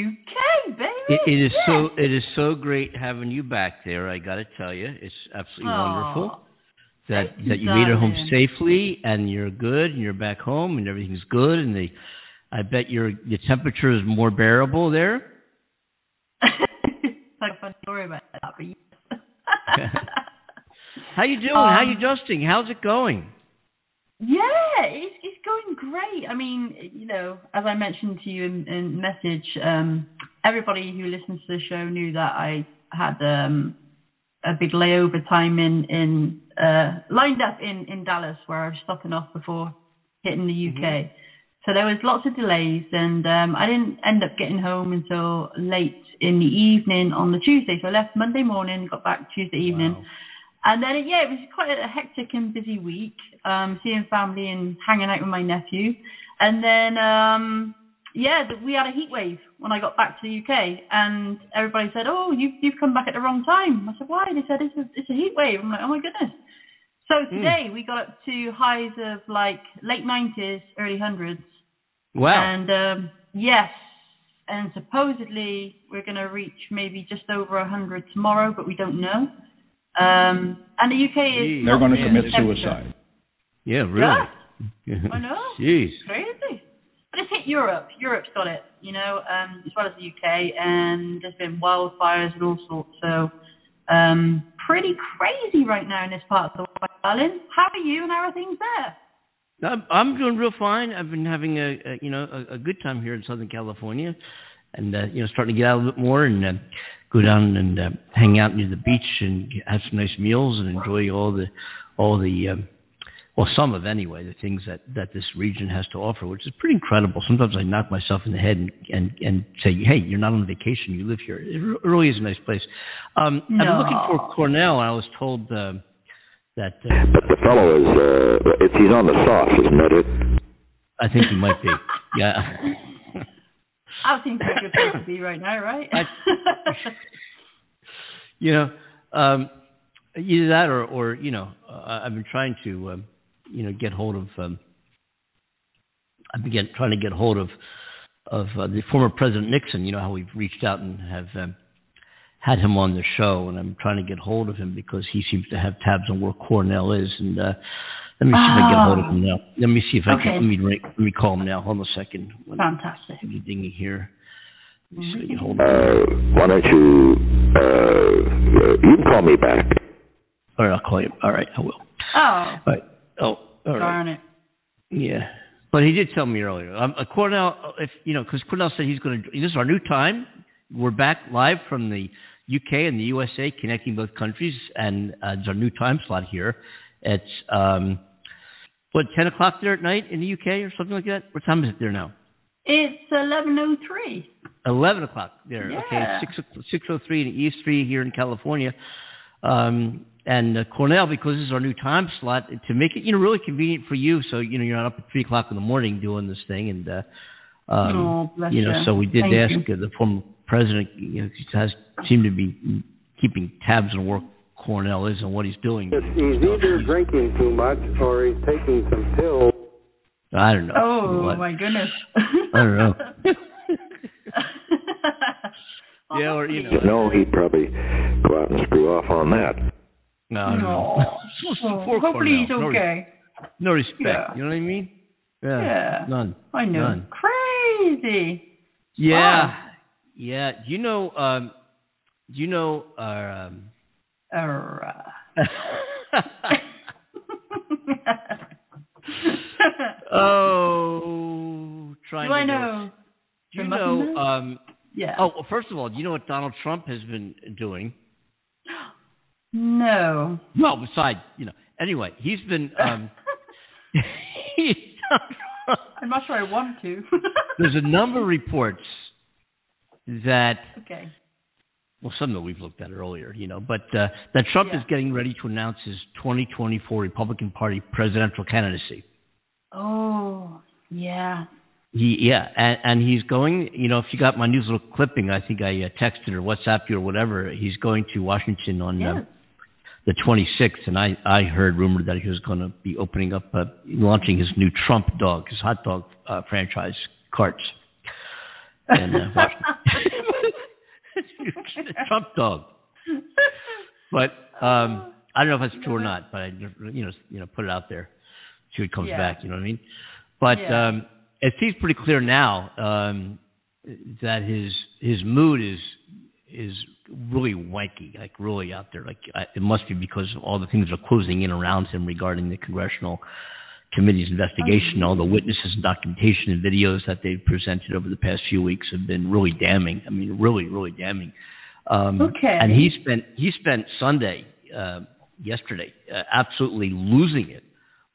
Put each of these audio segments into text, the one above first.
UK, baby. It, it is Yes. so it is so great having you back there. I got to tell you, it's absolutely Aw. wonderful that Thank that you made it home safely and you're good and you're back home and everything's good and the I bet your your temperature is more bearable there. like a fun story about that, but. How you doing? How Um, you adjusting? How's it going? Yeah, it's it's going great. I mean, you know, as I mentioned to you in, in message, um, everybody who listens to the show knew that I had um, a big layover time in in uh, lined up in in Dallas where I was stopping off before hitting the UK. So there was lots of delays, and um, I didn't end up getting home until late in the evening on the Tuesday. So I left Monday morning, got back Tuesday evening. Wow. And then, yeah, it was quite a hectic and busy week, um, seeing family and hanging out with my nephew. And then, um, yeah, we had a heat wave when I got back to the UK, and everybody said, "Oh, you've you've come back at the wrong time." I said, "Why?" They said, "It's a it's a heat wave." I'm like, "Oh my goodness." So today we got up to highs of like late 90s, early hundreds, Wow. and um, yes, and supposedly we're going to reach maybe just over 100 tomorrow, but we don't know. Um, and the UK is Jeez. They're going to commit it's suicide. yeah, really. I know. Jeez. crazy. But it's hit Europe. Europe's got it, you know, um, as well as the UK, and there's been wildfires and all sorts. So, um, pretty crazy right now in this part of the world, darling. How are you and how are things there? I'm I'm doing real fine. I've been having a, a you know a, a good time here in Southern California, and uh, you know starting to get out a little bit more and uh, go down and uh, hang out near the beach and have some nice meals and enjoy all the all the um, well some of anyway the things that that this region has to offer, which is pretty incredible. Sometimes I knock myself in the head and and, and say, hey, you're not on vacation, you live here. It really is a nice place. Um, I've been looking for Cornell, and I was told. Uh, that uh, But the fellow is, uh, it's, he's on the sauce, isn't that it? I think he might be. Yeah. I think it's a good place to be right now, right? you know, um, either that or, or you know, uh, I've been trying to, um, you know, get hold of. Um, I've been trying to get hold of of uh, the former President Nixon. You know how we've reached out and have um, had him on the show, and I'm trying to get hold of him because he seems to have tabs on where Cornell is. And uh, let me see if I can get hold of him now. Let me see if I Okay. can. Let me re- let me call him now. Hold on a second. Let me Fantastic. dingy here. Let me see if I can hold him. Uh, why don't you, uh, uh, you can call me back. All right, I'll call you. All right, I will. Oh, All right. Oh, all right. darn it. Yeah. But he did tell me earlier. Um, uh, Cornell, if you know, because Cornell said he's going to. This is our new time. We're back live from the UK and the USA, connecting both countries, and uh, it's our new time slot here. It's um, what ten o'clock there at night in the UK or something like that. What time is it there now? It's 11.03. Eleven o'clock there. Yeah. Okay, six six oh three in East Three here in California. Um, and uh, Cornell, because this is our new time slot, to make it you know really convenient for you, so you know you're not up at three o'clock in the morning doing this thing, and uh, um, Oh, you know, you. so we did Thank ask uh, the former president. You know, he has seemed to be keeping tabs on where Cornell is and what he's doing. He's either drinking too much or he's taking some pills. I don't know. Oh, What? my goodness. I don't know. Yeah, or, you know. No, he'd probably go out and screw off on that. No, I don't know. Oh, Poor hopefully he's Cornell. No okay. No respect. Yeah. You know what I mean? Yeah. Yeah. None. I know. None. Crazy. Yeah. Wow. Yeah. Do you know? Um, do you know? Uh, um, oh, trying to Do to I know? Do you know? Um, Yeah. oh, well, first of all, do you know what Donald Trump has been doing? No. Well, besides, you know. Anyway, he's been. Um, he's, I'm not sure I want to. there's a number of reports that okay. Well, some that we've looked at earlier, you know, but uh, that Trump Yeah. is getting ready to announce his 2024 Republican Party presidential candidacy. Oh, yeah. He, yeah, and, and he's going. You know, if you got my news little clipping, I think I uh, texted or WhatsApped you or whatever. He's going to Washington on uh, the 26th, and I I heard rumored that he was going to be opening up, uh, launching his new Trump dog, his hot dog uh, franchise carts. And uh, Trump dog. But um I don't know if that's true or not, but I you know you know put it out there. See what comes Yeah. back. You know what I mean? But Yeah. um it seems pretty clear now um that his his mood is is really wanky, like really out there. Like I, it must be because of all the things that are closing in around him regarding the congressional committee's investigation. All the witnesses and documentation and videos that they've presented over the past few weeks have been really damning. I mean, really, really damning. Um, Okay. And he spent he spent Sunday uh, yesterday uh, absolutely losing it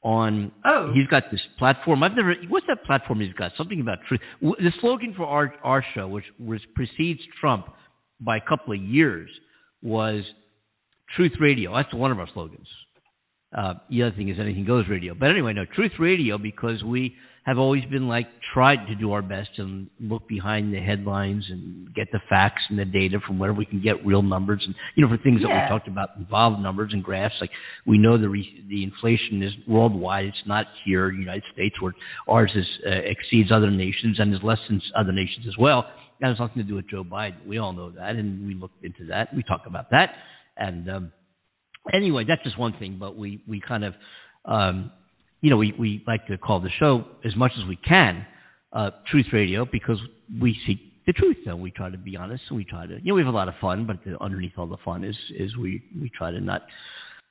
on Oh. he's got this platform i've never what's that platform he's got something about truth the slogan for our our show which was precedes trump by a couple of years was truth radio that's one of our slogans uh the other thing is anything goes radio. But anyway no truth radio because we have always been like tried to do our best and look behind the headlines and get the facts and the data from where we can get real numbers and you know for things that we talked about involved numbers and graphs. Like we know the re- the inflation is worldwide. It's not here in the United States where ours is uh, exceeds other nations and is less than other nations as well. That has nothing to do with Joe Biden. We all know that and we looked into that. We talk about that. And um anyway, that's just one thing, but we we kind of um you know, we we like to call the show as much as we can uh Truth Radio because we seek the truth and we try to be honest and we try to you know, we have a lot of fun, but the, underneath all the fun is is we we try to not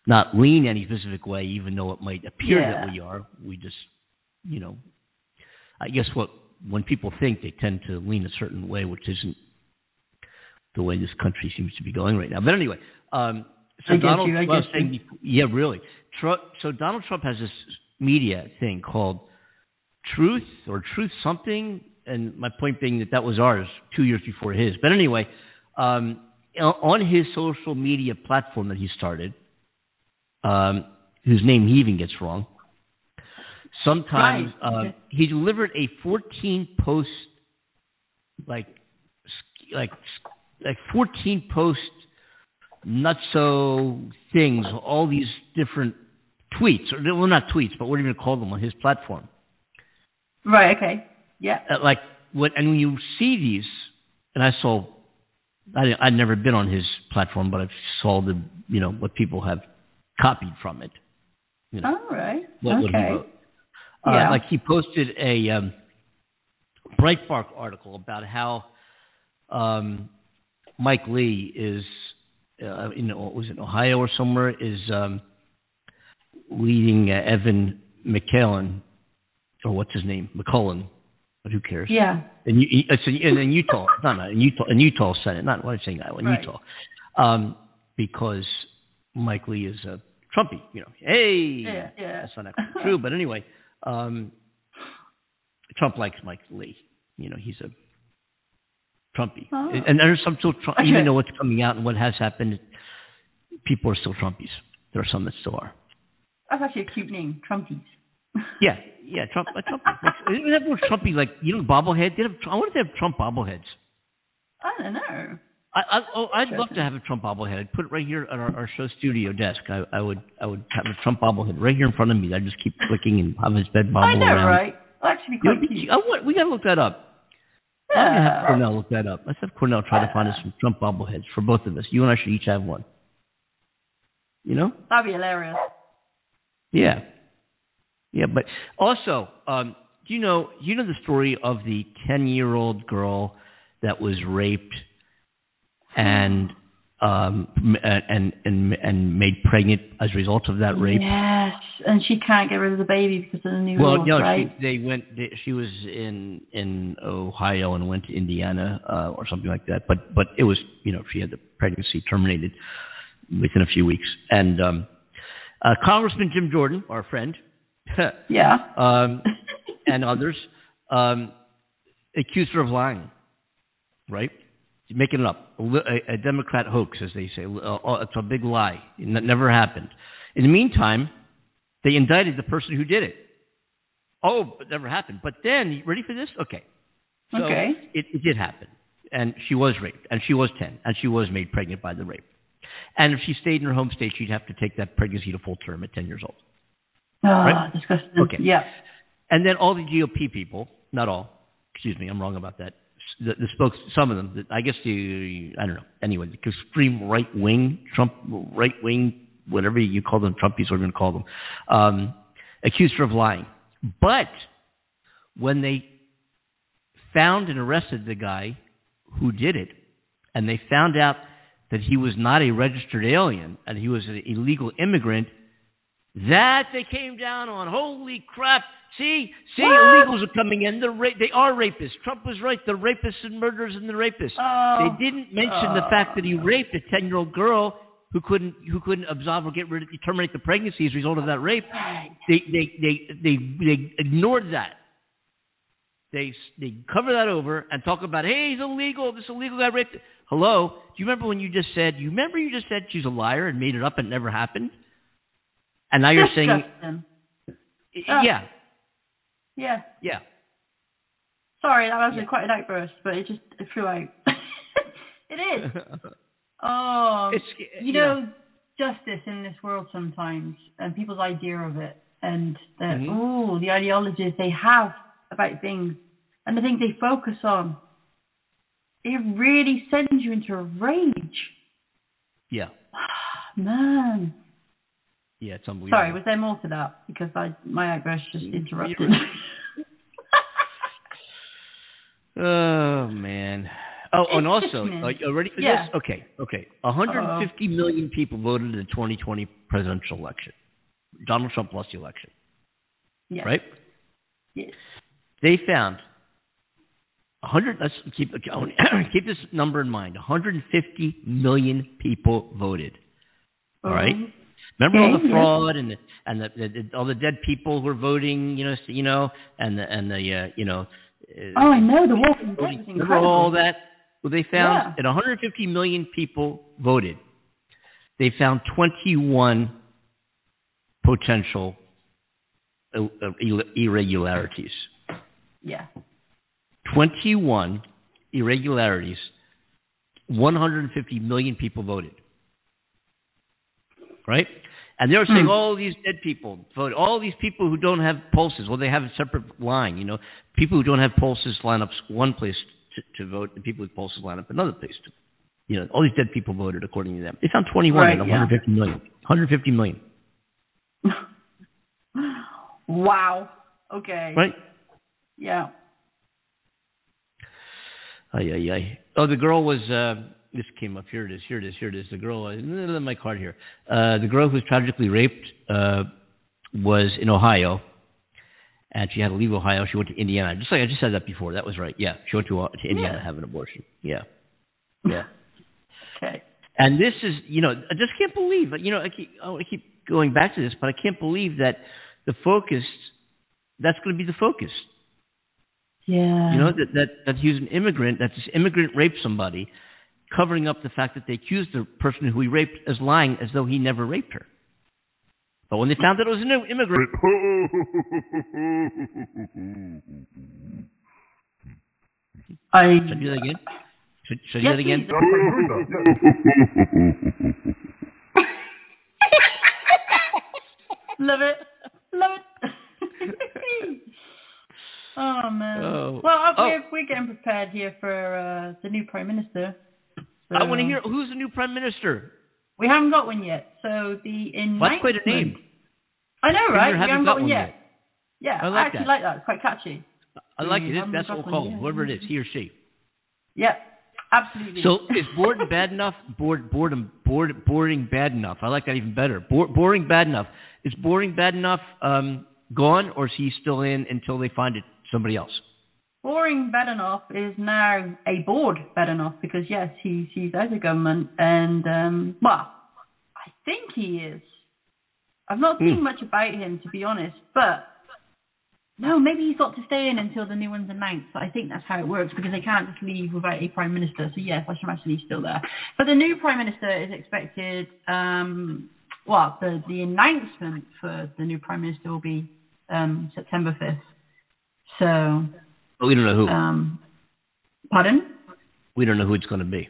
not lean any specific way even though it might appear Yeah. that we are. We just you know I guess what when people think they tend to lean a certain way which isn't the way this country seems to be going right now. But anyway, um, so I Donald, you, I well, I was get yeah, really. Trump, so Donald Trump has this media thing called Truth or Truth something, and my point being that that was ours two years before his. But anyway, um, on his social media platform that he started, um, whose name he even gets wrong. Sometimes Right, uh, he delivered a 14 post, like, like, like 14 post nutso things, all these different tweets, or well, not tweets, but what are you going to call them on his platform? Right. Okay. Yeah. Uh, like what, and when you see these, and I saw, I, I'd never been on his platform, but I saw the, you know, what people have copied from it. You know, All right. what, what he okay. Uh, Yeah. Like he posted a um, Breitbart article about how um, Mike Lee is, uh, in was it Ohio or somewhere, is um, leading uh, Evan McKellen, or what's his name, McCullen, but who cares? Yeah. in, U- it's in Utah, no, no, in Utah, in Utah Senate, not what I'm saying, Iowa, in Right. Utah, um, because Mike Lee is a Trumpy, you know. Hey, Yeah. Yeah. that's not actually true, but anyway, um, Trump likes Mike Lee. You know, he's a Trumpy, Oh. and, there's some still, Trump, Okay. even though what's coming out and what has happened, people are still Trumpies. There are some that still are. That's actually a cute name, Trumpies. Yeah, yeah, Trump. Uh, Trump isn't that more Trumpy? Like you know, bobblehead. They have, I wonder if they have Trump bobbleheads. I don't know. I, I oh, I'd love to have a Trump bobblehead. I'd put it right here at our, our show studio desk. I, I would I would have a Trump bobblehead right here in front of me. I'd just keep clicking and have his bed bobble I know, around. right? Actually be You know, quite cute. I want, we gotta look that up. I'm gonna have Cornell look that up. Let's have Cornell try to find us some Trump bobbleheads for both of us. You and I should each have one. You know? That'd be hilarious. Yeah. Yeah, but also, um, do you know you know the story of the ten year old girl that was raped and um and and and made pregnant as a result of that rape? Yes, and she can't get rid of the baby because of the new Well, no, right? she, they went. They, she was in in Ohio and went to Indiana uh, or something like that. But but it was you know she had the pregnancy terminated within a few weeks. And um, uh, Congressman Jim Jordan, our friend, yeah. um, and others um, accused her of lying. Right, making it up. A, a, Democrat hoax, as they say. Uh, uh, it's a big lie. It never happened. In the meantime, they indicted the person who did it. Oh, it never happened. But then, you ready for this? Okay. So Okay. It, it did happen, and she was raped, and she was ten, and she was made pregnant by the rape. And if she stayed in her home state, she'd have to take that pregnancy to full term at 10 years old. Oh, Right? disgusting. Okay. Yeah. And then all the GOP people, not all, excuse me, I'm wrong about that. The, the spokes, some of them, the, I guess the, I don't know. Anyway, the extreme right wing, Trump right wing, whatever you call them, Trumpies, we're going to call them, um, accused her of lying. But when they found and arrested the guy who did it, and they found out that he was not a registered alien and he was an illegal immigrant, that they came down on. Holy crap! See, see, What? illegals are coming in. They're ra- they are rapists. Trump was right. They're rapists and murderers and the rapists. Oh. they didn't mention the fact that he oh. raped a ten-year-old girl who couldn't who couldn't absolve or get rid of terminate the pregnancy as a result of that rape. They they they they they ignored that. They they cover that over and talk about hey he's illegal. This illegal guy raped. Hello, do you remember when you just said? You remember you just said she's a liar and made it up and it never happened. And now you're saying, Disgusting. Oh. yeah, Yeah. yeah. Sorry, that was Yeah. quite an outburst, but it just it flew out. it is. Oh, It's you know, justice in this world sometimes, and people's idea of it, and the Mhm. oh, the ideologies they have about things, and the things they focus on. It really sends you into a rage, yeah, man. Yeah. It's unbelievable. Sorry, was there more to that? Because I my outburst just mm, interrupted. Oh man. Oh, It's and also, sickening. are you ready for Yeah. this? Okay, okay. 150 million people voted in the 2020 presidential election. Donald Trump lost the election, yeah. right? Yes. They found 100. Let's keep keep this number in mind. 150 million people voted. All right. Uh-huh. Remember all the fraud and the, and the, the, the all the dead people who were voting, you know, you know, and the and the uh, you know. uh, Oh, I know the Dead voting. Remember all that? Well, they found Yeah. that 150 million people voted. They found 21 potential uh, uh, irregularities. Yeah. 21 irregularities. 150 million people voted. Right? And they're saying Hmm. all these dead people. All these people who don't have pulses. Well, they have a separate line. You know, people who don't have pulses line up one place to, to vote, and people with pulses line up another place. To, you know, all these dead people voted according to them. They found 21 Right, out of yeah. 150 million. 150 million. wow. Okay. Right? Yeah. Ay, ay, ay. Oh, the girl was. Uh, this came up. Here it is. Here it is. Here it is. The girl. Uh, my card here. Uh, the girl who was tragically raped uh, was in Ohio, and she had to leave Ohio. She went to Indiana. Just like I just said that before. That was right. Yeah, she went to uh, to Indiana Yeah. to have an abortion. Yeah, yeah. Okay. And this is, you know, I just can't believe. You know, I keep I keep going back to this, but I can't believe that the focus. That's going to be the focus. Yeah. You know that that that he was an immigrant. That this immigrant raped somebody, covering up the fact that they accused the person who he raped as lying as though he never raped her. But when they found that it was an immigrant, I. should I do that again? Should, should I do that again? Love it. Love it. oh man. Oh. Well, uh, Oh. we're we're getting prepared here for uh, the new prime minister. I want to hear who's the new prime minister. We haven't got one yet. So the enlightenment. That's quite a name. I know, right? We haven't got got one yet. yet. Yeah, I like actually that. like that. It's quite catchy. I like it. haven't what we'll call him, whoever it is, he or she. Yep, absolutely. So is boredom bad enough? Bored, boredom, bored, boring bad enough? I like that even better. Bore, boring bad enough. Is boring bad enough um, gone, or is he still in until they find it somebody else? Boring bad enough is now a board bad enough because yes, he's he's out of government and um well, I think he is. I've not seen Hmm. much about him to be honest, but no, maybe he's got to stay in until the new one's announced. I think that's how it works because they can't just leave without a prime minister. So yes, I should imagine he's still there. But the new prime minister is expected. Um, well, the the announcement for the new prime minister will be um, September fifth. So But we don't know who. um, pardon? we don't know who it's going to be.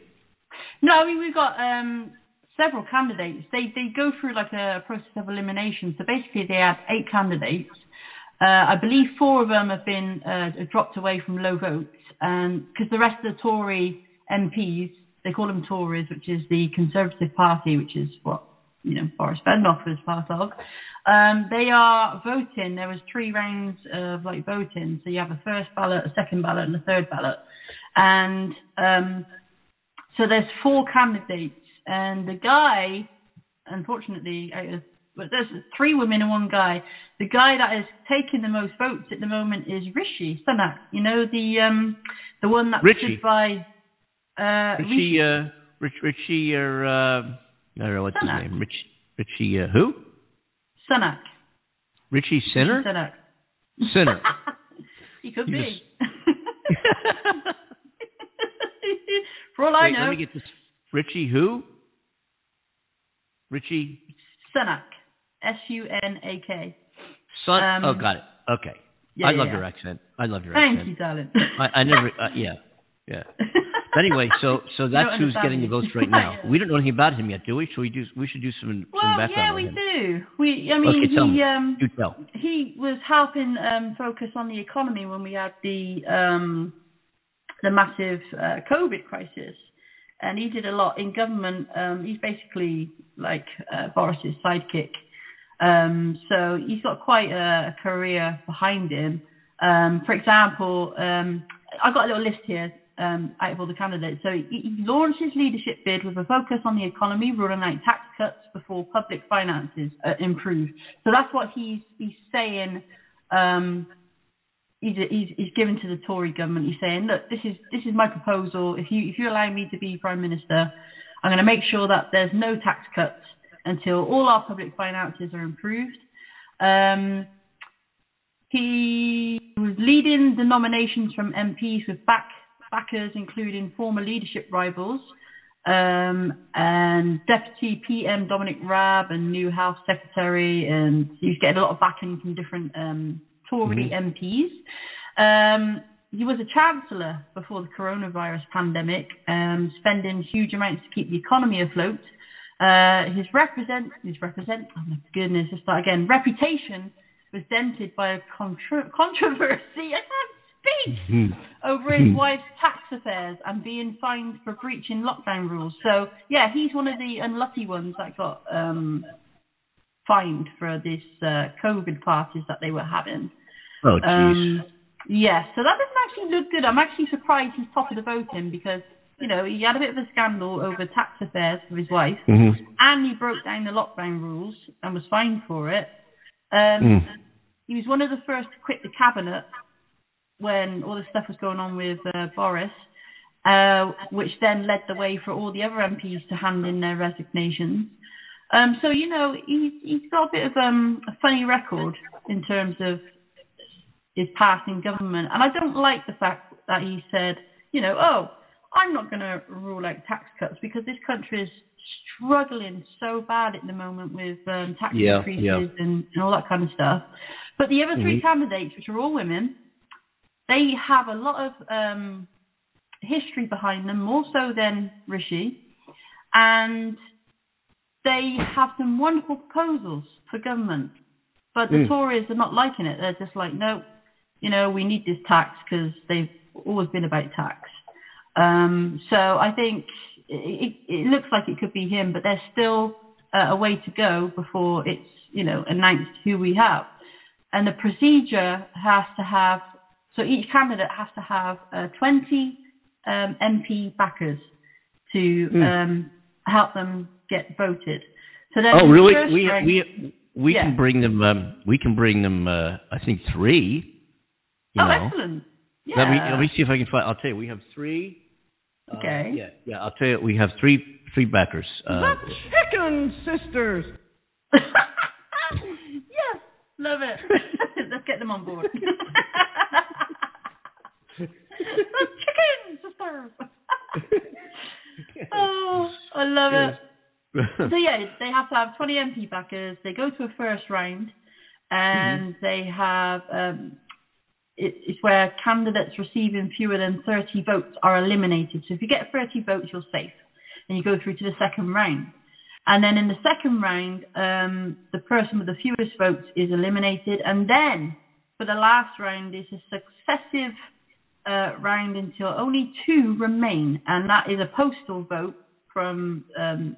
No, I mean we've got um, several candidates. They they go through like a process of elimination. So basically, they had eight candidates. Uh, I believe four of them have been uh, dropped away from low votes, and because the rest of the Tory MPs, they call them Tories, which is the Conservative Party, which is what you know Boris Bednoff is part of. Um, they are voting. There was three rounds of like voting, so you have a first ballot, a second ballot, and a third ballot. And um, so there's four candidates, and the guy, unfortunately, out of but there's three women and one guy. The guy that is taking the most votes at the moment is Rishi Sunak. You know the um the one that Richie. stood by uh Richie, uh, Rich, Richie, or uh, I don't know what's Sunak. his name. Rich, Richie, uh, who? Sunak. Richie Sinner? Sunak. Sinner. he could He be. was- For all I know, let me get this. Richie who? Richie Sunak. S U N A K. Son. Um, oh, got it. Okay. Yeah, I yeah, love yeah. your accent. I love your Thank accent. you, darling. I, I never. Uh, yeah. Yeah. Anyway, so so You that's who's getting the votes right now. We don't know anything about him yet, do we? So we do. We should do some well, some background yeah, we do. We, I mean, Okay, tell he me. um Do tell. he was helping um focus on the economy when we had the um the massive uh, COVID crisis, and he did a lot in government. Um, he's basically like uh, Boris's sidekick. Um, so he's got quite a, a career behind him. Um, for example, um, I've got a little list here um, out of all the candidates. So he, he launched his leadership bid with a focus on the economy, ruling out tax cuts before public finances uh, improve. So that's what he's he's saying. Um, he's, he's he's given to the Tory government. He's saying, look, this is this is my proposal. If you if you allow me to be prime minister, I'm going to make sure that there's no tax cuts until all our public finances are improved. Um, he was leading the nominations from MPs with back backers, including former leadership rivals um, and Deputy PM Dominic Raab and new House Secretary, and he was getting a lot of backing from different um, Tory MPs. Um, he was a chancellor before the coronavirus pandemic, um, spending huge amounts to keep the economy afloat. Uh, his represent his represent oh my goodness, let's start again. Reputation was dented by a contra- controversy. I can't speak Hmm. over his wife's tax affairs and being fined for breaching lockdown rules. So yeah, he's one of the unlucky ones that got um, fined for this uh, COVID parties that they were having. Oh, jeez. Um, yeah, so that doesn't actually look good. I'm actually surprised he's top of the voting because you know he had a bit of a scandal over tax affairs with his wife, hmm and he broke down the lockdown rules and was fined for it. Um, Mm. he was one of the first to quit the cabinet when all the stuff was going on with uh, Boris, uh, which then led the way for all the other MPs to hand in their resignations. Um, so you know he's he's got a bit of um, a funny record in terms of his past in government, and I don't like the fact that he said, you know, oh, I'm not going to rule out tax cuts because this country is struggling so bad at the moment with um, tax Yeah, increases yeah. and, and all that kind of stuff. But the other three Mhm. candidates, which are all women, they have a lot of um, history behind them, more so than Rishi, and they have some wonderful proposals for government. But the Mm. Tories are not liking it. They're just like, no, you know, we need this tax because they've always been about tax. Um, so I think it, it looks like it could be him, but there's still uh, a way to go before it's, you know, announced who we have. And the procedure has to have, so each candidate has to have uh, 20 um, MP backers to Hmm. um, help them get voted. So then Oh, really? We round- we we Yeah. can bring them. Um, we can bring them. Uh, I think three. You oh, know. excellent. Yeah. Let me let me see if I can find. I'll tell you. We have three. uh, Okay. yeah, yeah. I'll tell you. We have three three backers. Uh, Chicken Sisters. yes, love it. Let's get them on board. Chicken sisters. oh, I love it. So yeah, they have to have 20 MP backers. They go to a first round, and they have um, it, it's where candidates receiving fewer than 30 votes are eliminated. So if you get 30 votes, you're safe, and you go through to the second round. And then in the second round, um, the person with the fewest votes is eliminated. And then for the last round is a successive uh, round until only two remain, and that is a postal vote from um,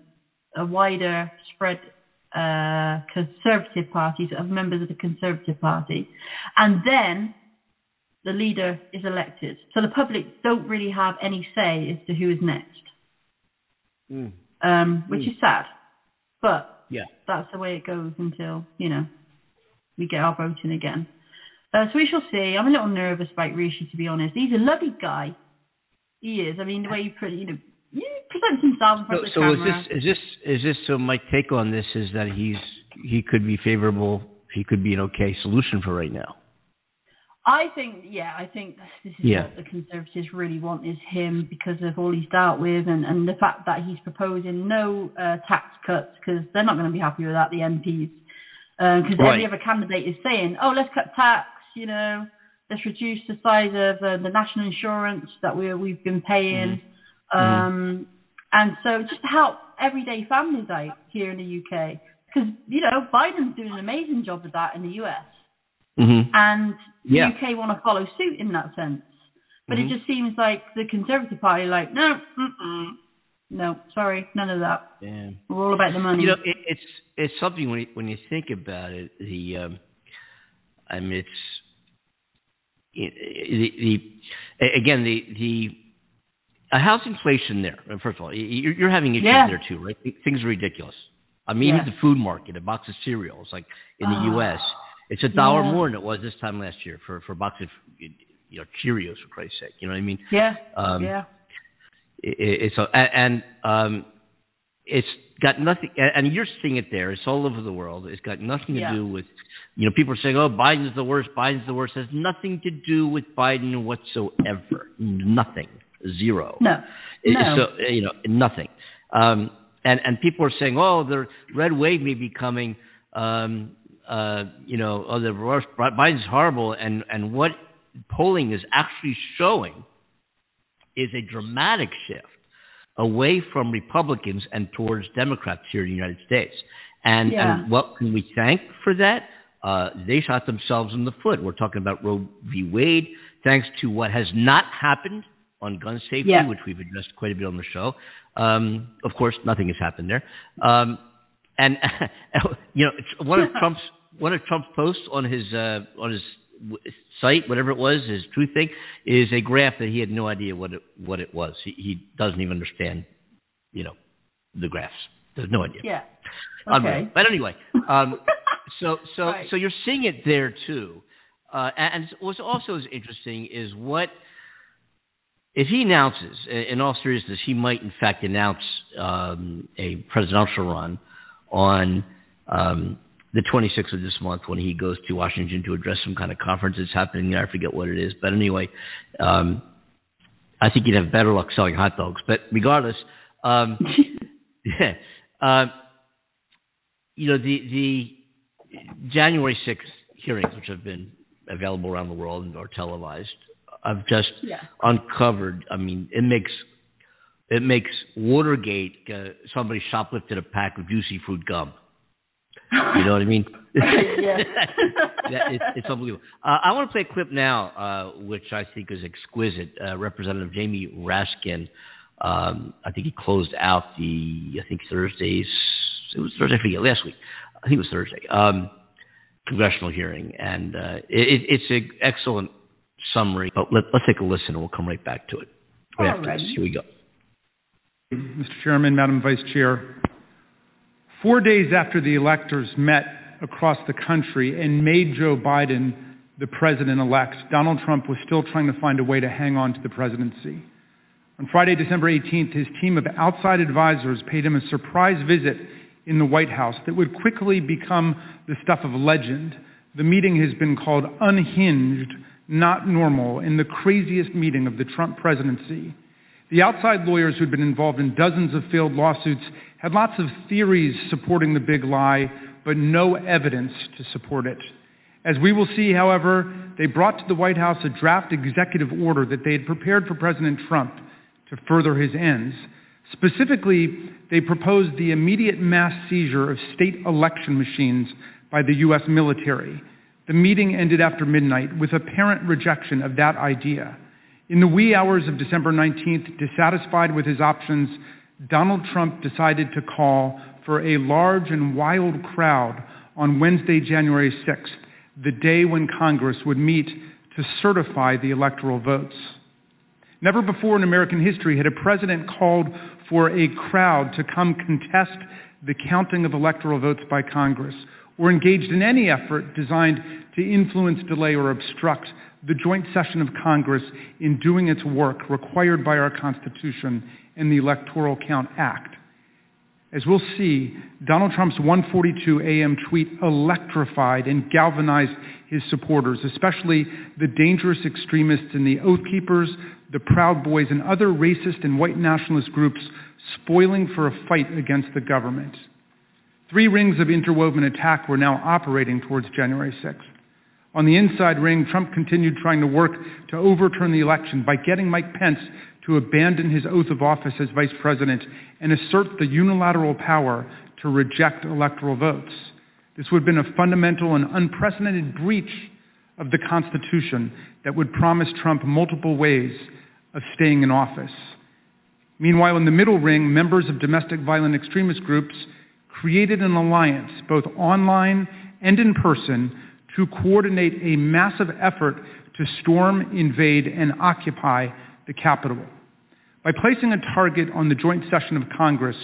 a wider spread uh, Conservative parties of members of the Conservative Party, and then the leader is elected. So the public don't really have any say as to who is next, Mm. um, which Mm. is sad. But Yeah. that's the way it goes until you know we get our voting again. Uh, so we shall see. I'm a little nervous about Rishi, to be honest. He's a lovely guy. He is. I mean, the way he pre- you know he presents himself in front So, of the so is this is this is this so? My take on this is that he's he could be favorable. He could be an okay solution for right now. I think, yeah, I think this is Yeah. what the Conservatives really want is him because of all he's dealt with and, and the fact that he's proposing no uh, tax cuts because they're not going to be happy with that, the MPs. Because Right. every other candidate is saying, oh, let's cut tax, you know, let's reduce the size of uh, the national insurance that we we've been paying. Um, and so just help everyday families out here in the UK. Because, you know, Biden's doing an amazing job of that in the US Mm-hmm. and the Yeah. UK want to follow suit in that sense. But Mhm. it just seems like the Conservative Party, like, no, no, sorry, none of that. Yeah. We're all about the money. You know, it, it's it's something when you, when you think about it. The um, I mean, it's it, the, the again the the a house inflation there. First of all, you- you're, you're having issues Yeah. there too, right? Things are ridiculous. I mean, Yeah. the food market, a box of cereals, like in the Ah. U.S., it's a dollar Yeah. more than it was this time last year for for a box of you know Cheerios for Christ's sake. You know what I mean? yeah, Um, yeah, it, it's a, and um, it's got nothing. And you're seeing it there. It's all over the world. It's got nothing to Yeah. do with, you know, people are saying, "Oh, Biden's the worst. Biden's the worst." It has nothing to do with Biden whatsoever. Nothing. Zero. no, no. So you know, nothing. Um, and and people are saying, "Oh, the red wave may be coming." Um, uh, you know, oh, the. Biden's horrible. And and what polling is actually showing is a dramatic shift away from Republicans and towards Democrats here in the United States. And, Yeah. and what can we thank for that? Uh, they shot themselves in the foot. We're talking about Roe v. Wade, thanks to what has not happened on gun safety, Yeah. which we've addressed quite a bit on the show. Um, of course, nothing has happened there. Um, and you know, one of Trump's one of Trump's posts on his uh, on his site, whatever it was, his truth thing, is a graph that he had no idea what it what it was. He, he doesn't even understand, you know, the graphs. There's no idea. yeah. Okay. But anyway, um, so so Right. so you're seeing it there too. Uh, and and what's also is interesting is what if he announces, in all seriousness, he might in fact announce um, a presidential run on um, the 26th of this month when he goes to Washington to address some kind of conference that's happening there. I forget what it is, but anyway, um, I think he'd have better luck selling hot dogs. But regardless, um, yeah, um, you know the the January 6th hearings, which have been available around the world and are televised, I've just Yeah. uncovered. I mean, it makes it makes Watergate uh, somebody shoplifted a pack of juicy fruit gum. You know what I mean? Yeah. Yeah, it's, it's unbelievable. Uh, I want to play a clip now, uh, which I think is exquisite. Uh, Representative Jamie Raskin, um, I think he closed out the, I think Thursday's, it was Thursday, I forget, last week. I think it was Thursday. Um, congressional hearing, and uh, it, it's an excellent summary. But let, let's take a listen, and we'll come right back to it. Right after this. Here we go. Mr. Chairman, Madam Vice Chair, four days after the electors met across the country and made Joe Biden the president-elect, Donald Trump was still trying to find a way to hang on to the presidency. On Friday, December 18th, his team of outside advisors paid him a surprise visit in the White House that would quickly become the stuff of legend. The meeting has been called unhinged, not normal, in the craziest meeting of the Trump presidency. The outside lawyers who'd been involved in dozens of failed lawsuits had lots of theories supporting the big lie, but no evidence to support it. As we will see, however, they brought to the White House a draft executive order that they had prepared for President Trump to further his ends. Specifically, they proposed the immediate mass seizure of state election machines by the U.S. military. The meeting ended after midnight with apparent rejection of that idea. In the wee hours of December 19th, dissatisfied with his options, Donald Trump decided to call for a large and wild crowd on Wednesday, January 6th, the day when Congress would meet to certify the electoral votes. Never before in American history had a president called for a crowd to come contest the counting of electoral votes by Congress or engaged in any effort designed to influence, delay, or obstruct the joint session of Congress in doing its work required by our Constitution and the Electoral Count Act. As we'll see, Donald Trump's 1:42 a.m. tweet electrified and galvanized his supporters, especially the dangerous extremists in the Oath Keepers, the Proud Boys, and other racist and white nationalist groups spoiling for a fight against the government. Three rings of interwoven attack were now operating towards January 6th. On the inside ring, Trump continued trying to work to overturn the election by getting Mike Pence to abandon his oath of office as vice president and assert the unilateral power to reject electoral votes. This would have been a fundamental and unprecedented breach of the Constitution that would promise Trump multiple ways of staying in office. Meanwhile, in the middle ring, members of domestic violent extremist groups created an alliance, both online and in person, to coordinate a massive effort to storm, invade, and occupy the Capitol. By placing a target on the joint session of Congress,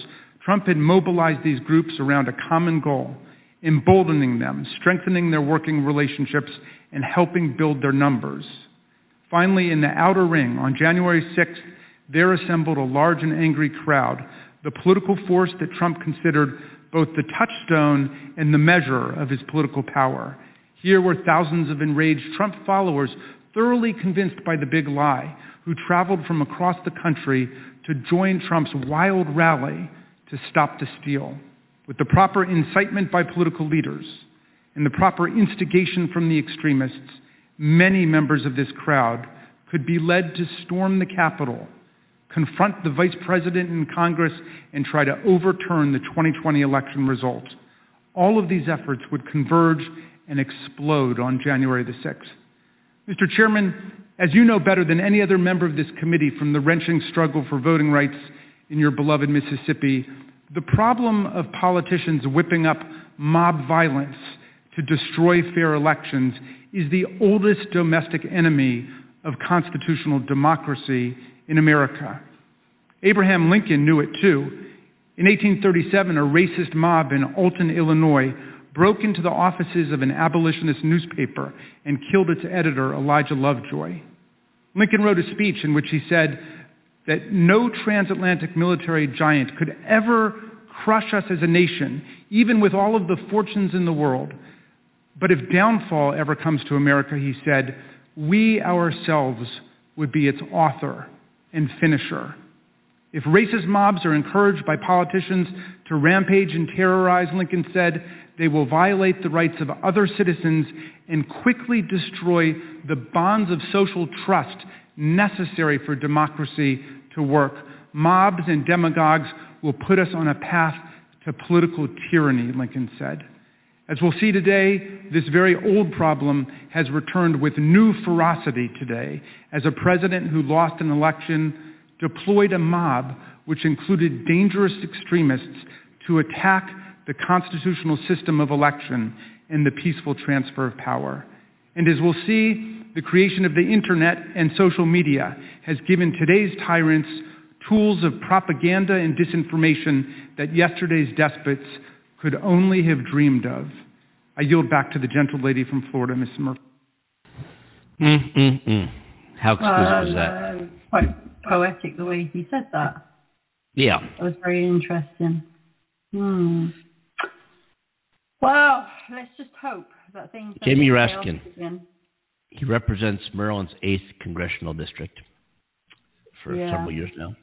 Trump had mobilized these groups around a common goal, emboldening them, strengthening their working relationships, and helping build their numbers. Finally, in the outer ring, on January 6th, there assembled a large and angry crowd, the political force that Trump considered both the touchstone and the measure of his political power. Here were thousands of enraged Trump followers, thoroughly convinced by the big lie, who traveled from across the country to join Trump's wild rally to stop the steal. With the proper incitement by political leaders and the proper instigation from the extremists, many members of this crowd could be led to storm the Capitol, confront the vice president in Congress, and try to overturn the 2020 election result. All of these efforts would converge and explode on January the 6th. Mr. Chairman, as you know better than any other member of this committee from the wrenching struggle for voting rights in your beloved Mississippi, the problem of politicians whipping up mob violence to destroy fair elections is the oldest domestic enemy of constitutional democracy in America. Abraham Lincoln knew it too. In 1837, a racist mob in Alton, Illinois, broke into the offices of an abolitionist newspaper and killed its editor, Elijah Lovejoy. Lincoln wrote a speech in which he said that no transatlantic military giant could ever crush us as a nation, even with all of the fortunes in the world. But if downfall ever comes to America, he said, we ourselves would be its author and finisher. If racist mobs are encouraged by politicians to rampage and terrorize, Lincoln said, they will violate the rights of other citizens and quickly destroy the bonds of social trust necessary for democracy to work. Mobs and demagogues will put us on a path to political tyranny, Lincoln said. As we'll see today, this very old problem has returned with new ferocity today as a president who lost an election deployed a mob which included dangerous extremists to attack the constitutional system of election and the peaceful transfer of power. And as we'll see, the creation of the internet and social media has given today's tyrants tools of propaganda and disinformation that yesterday's despots could only have dreamed of. I yield back to the gentle lady from Florida, Ms. Murphy. Mm-mm-mm. How exquisite was that? Uh, quite poetic the way he said that. Yeah. That was very interesting. Hmm. Well, let's just hope that things. Jamie Raskin. He represents Maryland's 8th congressional district for Yeah. several years now.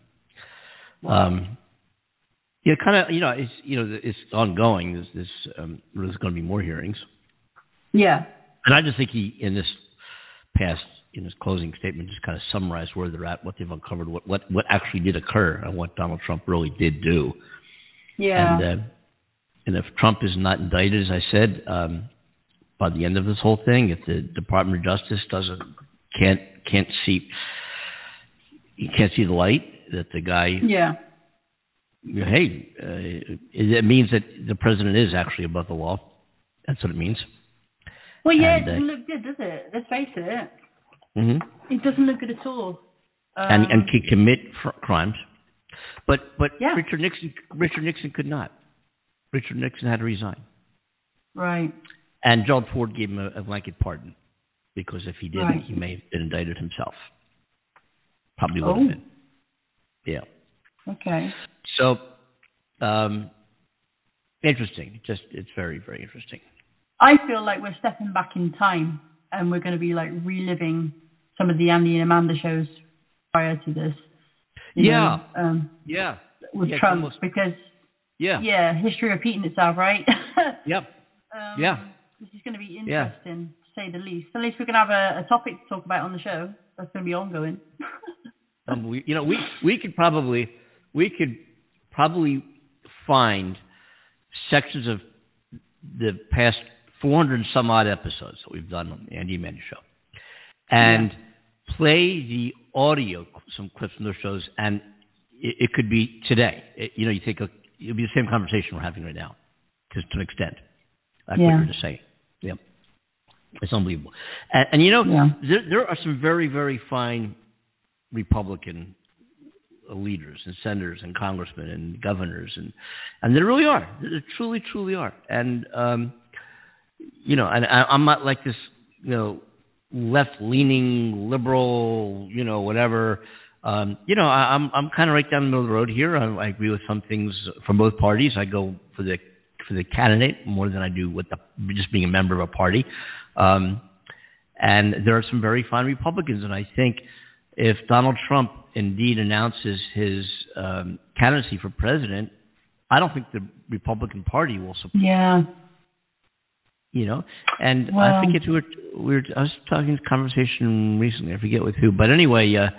Um, yeah, kind of, you know, it's, you know, it's ongoing. There's, this, um, there's going to be more hearings. Yeah. And I just think he, in this past in his closing statement, just kind of summarized where they're at, what they've uncovered, what what what actually did occur, and what Donald Trump really did do. Yeah. And uh, and if Trump is not indicted, as I said, um, by the end of this whole thing, if the Department of Justice doesn't can't can't see you can't see the light that the guy yeah. hey uh, it means that the president is actually above the law that's what it means Well, yeah, And, it uh, doesn't look good, does it? Let's face it. mm-hmm. It doesn't look good at all. Um, and and can commit fr- crimes but but Yeah. Richard Nixon Richard Nixon could not Richard Nixon had to resign right. and Gerald Ford gave him a, a blanket pardon because if he didn't Right. he may have been indicted himself probably would Oh. have been yeah Okay. So, um, interesting. Just it's very very interesting. I feel like we're stepping back in time and we're going to be like reliving some of the Andy and Amanda shows prior to this. Yeah. know, um, Yeah. with Yeah, Trump almost- because Yeah. yeah, history repeating itself, right? Yep. um, Yeah. This is going to be Yeah. interesting, to say the least. At least we can have a, a topic to talk about on the show. That's going to be ongoing. Um, we, you know, we we could probably we could probably find sections of the past 400 and some odd episodes that we've done on the Andy Mandy Show, and play the audio, some clips from those shows, and it, it could be today. It, you know, you think it'll be the same conversation we're having right now, to to an extent. What Yeah. you're just saying. Yep. It's unbelievable. And, and you know, Yeah. there, there are some very, very fine Republican leaders and senators and congressmen and governors and and there really are there truly truly are and um you know and I, I'm not like this you know left leaning liberal you know whatever um you know I, I'm I'm kind of right down the middle of the road here I, I agree with some things from both parties I go for the for the candidate more than I do with the just being a member of a party um and there are some very fine Republicans and I think if Donald Trump indeed announces his um, candidacy for president, I don't think the Republican Party will support. yeah. You know, and I Well- think it's we were, we were I was talking this conversation recently. I forget with who, but anyway, uh,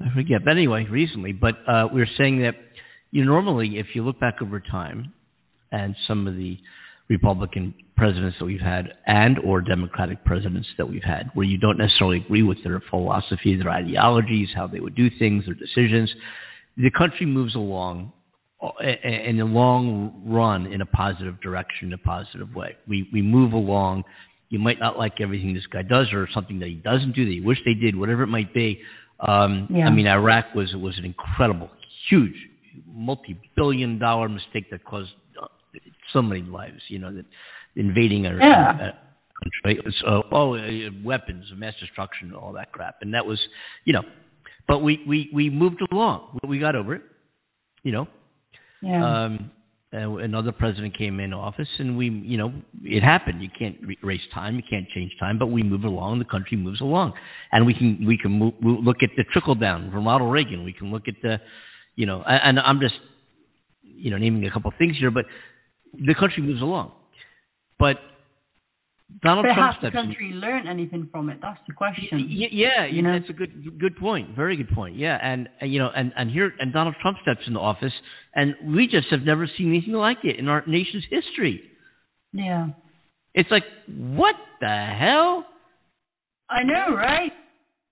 I forget. But anyway, recently, but uh, we were saying that you know, normally, if you look back over time, and some of the Republican presidents that we've had and or Democratic presidents that we've had, where you don't necessarily agree with their philosophy, their ideologies, how they would do things, their decisions, the country moves along uh, in the long run in a positive direction, in a positive way. We we move along. You might not like everything this guy does or something that he doesn't do that you wish they did, whatever it might be. Um, Yeah. I mean, Iraq was was an incredible, huge, multi-billion dollar mistake that caused uh, so many lives. You know, that invading a, Yeah. a country, uh, oh, uh, weapons of mass destruction, all that crap, and that was, you know, but we we we moved along. We got over it. You know, Yeah. um, uh, another president came in office, and we, you know, it happened. You can't erase time, you can't change time, but we move along. The country moves along, and we can we can move, move, look at the trickle down from Ronald Reagan. We can look at the, you know, and I'm just, you know, naming a couple of things here, but the country moves along. But Donald but Trump has the in. country learned anything from it? That's the question. Y- yeah, You know? that's a good good point. Very good point. Yeah, and, and you know, and and here and Donald Trump steps into office, and we just have never seen anything like it in our nation's history. Yeah. It's like, what the hell? I know, right?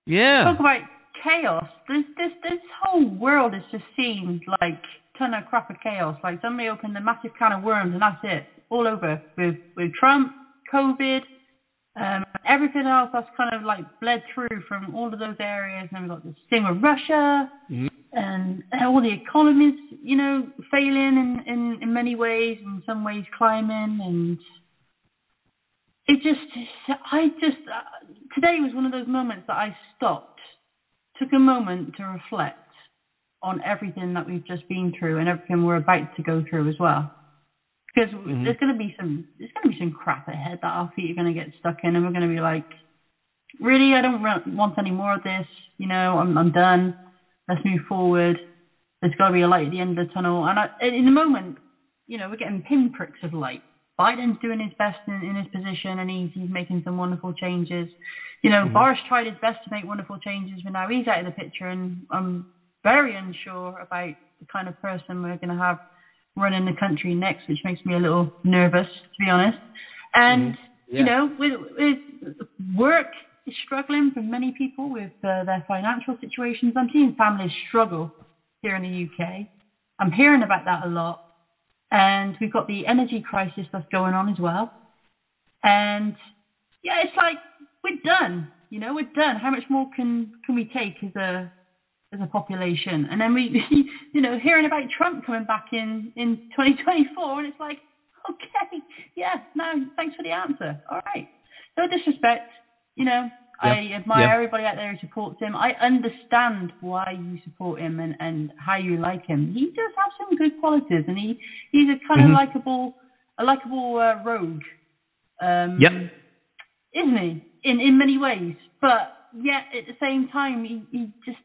Yeah, Talk about chaos. This this this whole world is just seemed like ton of crap of chaos. Like somebody opened a massive can of worms and that's it. All over with with Trump, COVID, um, everything else that's kind of like bled through from all of those areas. And then we've got this thing with Russia Mhm. and all the economies, you know, failing in, in, in many ways, in some ways climbing and it just, I just, uh, today was one of those moments that I stopped, took a moment to reflect on everything that we've just been through and everything we're about to go through as well. Because Mhm. there's going to be some, there's going to be some crap ahead that our feet are going to get stuck in, and we're going to be like, really, I don't wa- want any more of this. You know, I'm, I'm done. Let's move forward. There's got to be a light at the end of the tunnel. And I, in the moment, you know, we're getting pinpricks of light Biden's doing his best in, in his position, and he's he's making some wonderful changes. You know, Mhm. Boris tried his best to make wonderful changes, but now he's out of the picture, and I'm very unsure about the kind of person we're going to have running the country next, which makes me a little nervous, to be honest. And Yeah. you know, with, with work is struggling for many people with uh, their financial situations. I'm seeing families struggle here in the UK. I'm hearing about that a lot. And we've got the energy crisis that's going on as well. And yeah, it's like we're done. You know, we're done. How much more can can we take as a as a population? And then we, you know, hearing about Trump coming back in in 2024, and it's like, okay, yeah, no, thanks for the answer. All right, no disrespect. You know, I admire everybody out there who supports him. I understand why you support him and and how you like him. He does have some good qualities, and he he's a kind Mhm. of likable a likable uh, rogue. Um, Yep. isn't he? In in many ways, but yet at the same time, he, he just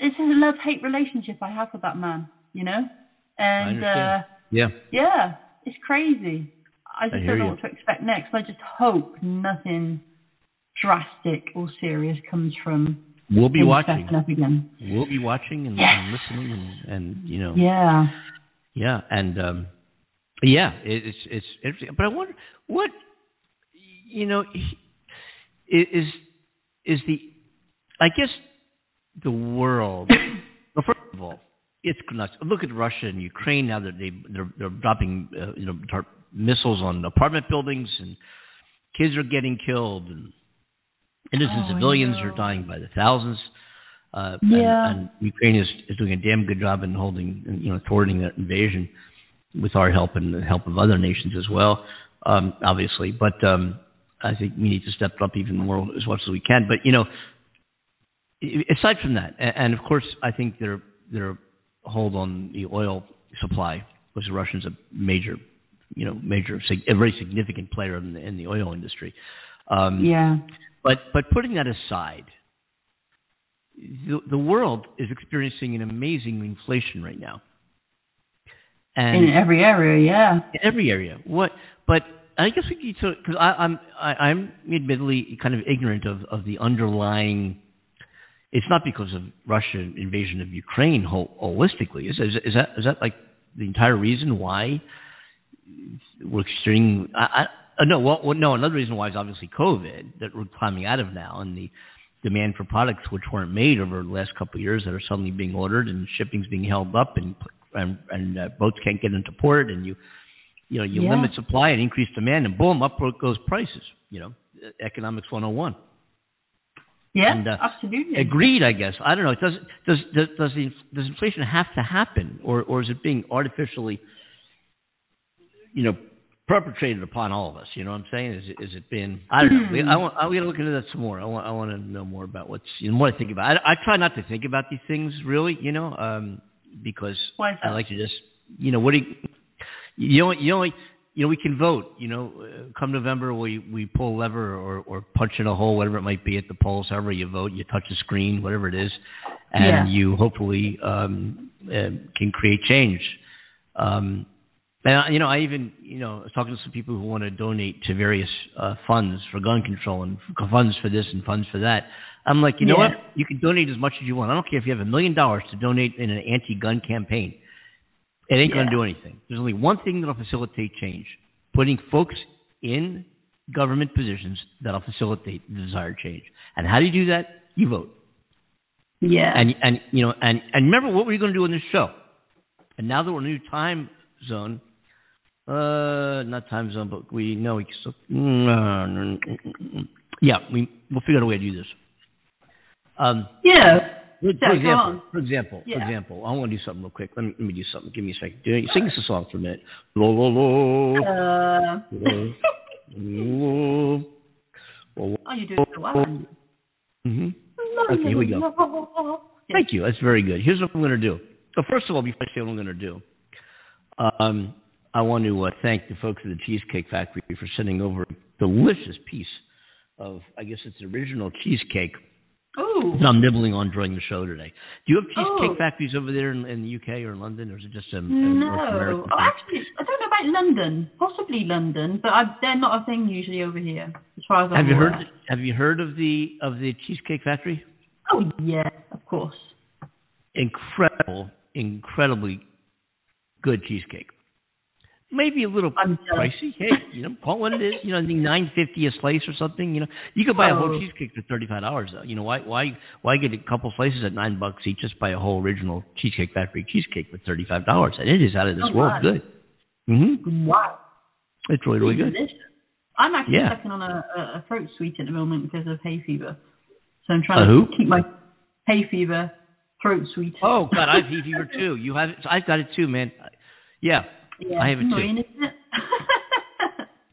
it's a love hate relationship I have with that man, you know. And uh. Yeah. yeah, it's crazy. I just hear don't know you. what to expect next. I just hope nothing drastic or serious comes from We'll be watching. We'll be watching and, Yes. and listening and, and you know Yeah. Yeah, and um yeah, it, it's it's interesting. But I wonder what you know i- is is the I guess the world. well, first of all, it's nuts. Look at Russia and Ukraine now that they they're, they're dropping uh, you know tar- missiles on apartment buildings and kids are getting killed and innocent Oh, civilians are dying by the thousands. Uh, Yeah. and, and Ukraine is, is doing a damn good job in holding, you know, thwarting that invasion with our help and the help of other nations as well, um, obviously. But um, I think we need to step up even more as much as we can. But you know, aside from that, and, of course, I think their their hold on the oil supply, because the Russians a major, you know, major, a very significant player in the, in the oil industry. Um, Yeah. but but putting that aside, the, the world is experiencing an amazing inflation right now, and In every area, yeah. in every area. What? But I guess we need to because I'm I, I'm admittedly kind of ignorant of of the underlying. It's not because of Russian invasion of Ukraine hol- holistically. Is, is is that is that like the entire reason why we're experiencing? I, I, uh, no, well, well, no. Another reason why is obviously COVID that we're climbing out of now, and the demand for products which weren't made over the last couple of years that are suddenly being ordered, and shipping's being held up, and and, and uh, boats can't get into port, and you you know you Yeah. limit supply and increase demand, and boom, up goes prices. You know, economics 101. Yeah, And, uh, absolutely. Agreed, I guess. I don't know. Does does does does, the, does inflation have to happen, or or is it being artificially, you know, perpetrated upon all of us? You know what I'm saying? Is it is it being? I don't know. I want. I'm gonna look into that some more. I want. I want to know more about what's. You know, what I think about. I, I try not to think about these things really. You know, um, because I like to just. You know what? Do you, you know. You know. You know, we can vote. You know, uh, come November, we we pull a lever or or punch in a hole, whatever it might be at the polls. However you vote, you touch a screen, whatever it is, and Yeah. you hopefully um, uh, can create change. Um, and I- you know, I even you know I was talking to some people who want to donate to various uh, funds for gun control and funds for this and funds for that. I'm like, you know Yeah. what? You can donate as much as you want. I don't care if you have a million dollars to donate in an anti-gun campaign. It ain't going to do anything. There's only one thing that'll facilitate change: putting folks in government positions that'll facilitate the desired change. And how do you do that? You vote. yeah. And and you know and and remember what we're going to do in this show. And now that we're in a new time zone, uh, not time zone, but we know we can still. Mm, uh, mm, mm, yeah, we we'll figure out a way to do this. Um, yeah. For, Yeah, for example, for example, for example, I want to do something real quick. Let me let me do something. Give me a second. Do- Sing us a song for a minute. Lo lo lo. Uh, lo, lo, lo. oh, you do it so well. Mhm. Okay, here we go. Yeah. Thank you. That's very good. Here's what I'm going to do. So first of all, before I say what I'm going to do, um, I want to uh, thank the folks at the Cheesecake Factory for sending over a delicious piece of, I guess it's the original cheesecake Ooh. that I'm nibbling on during the show today. Do you have cheesecake Oh. factories over there in, in the UK or in London, or is it just um, um, a, a North No. American Oh, actually, I don't know about London, possibly London, but I, they're not a thing usually over here, as far as I'm Have you aware. heard? Have you heard of the of the Cheesecake Factory? Oh yeah, of course. Incredible, incredibly good cheesecake. Maybe a little I'm pricey. Hey, you know, call what it is. You know, I think nine fifty a slice or something. You know, you could buy a whole Oh. cheesecake for thirty five dollars. though. You know, why why why get a couple slices at nine bucks each? Just buy a whole original Cheesecake Factory cheesecake for thirty five dollars, and it is out of this Oh, world wow. good. hmm Wow. It's really really good. I'm actually Yeah. sucking on a, a, a throat sweet at the moment because of hay fever. So I'm trying A to who? keep my hay fever throat sweet. Oh God, I've hay fever too. You have it? I've got it too, man. Yeah, yeah, I have it too. it?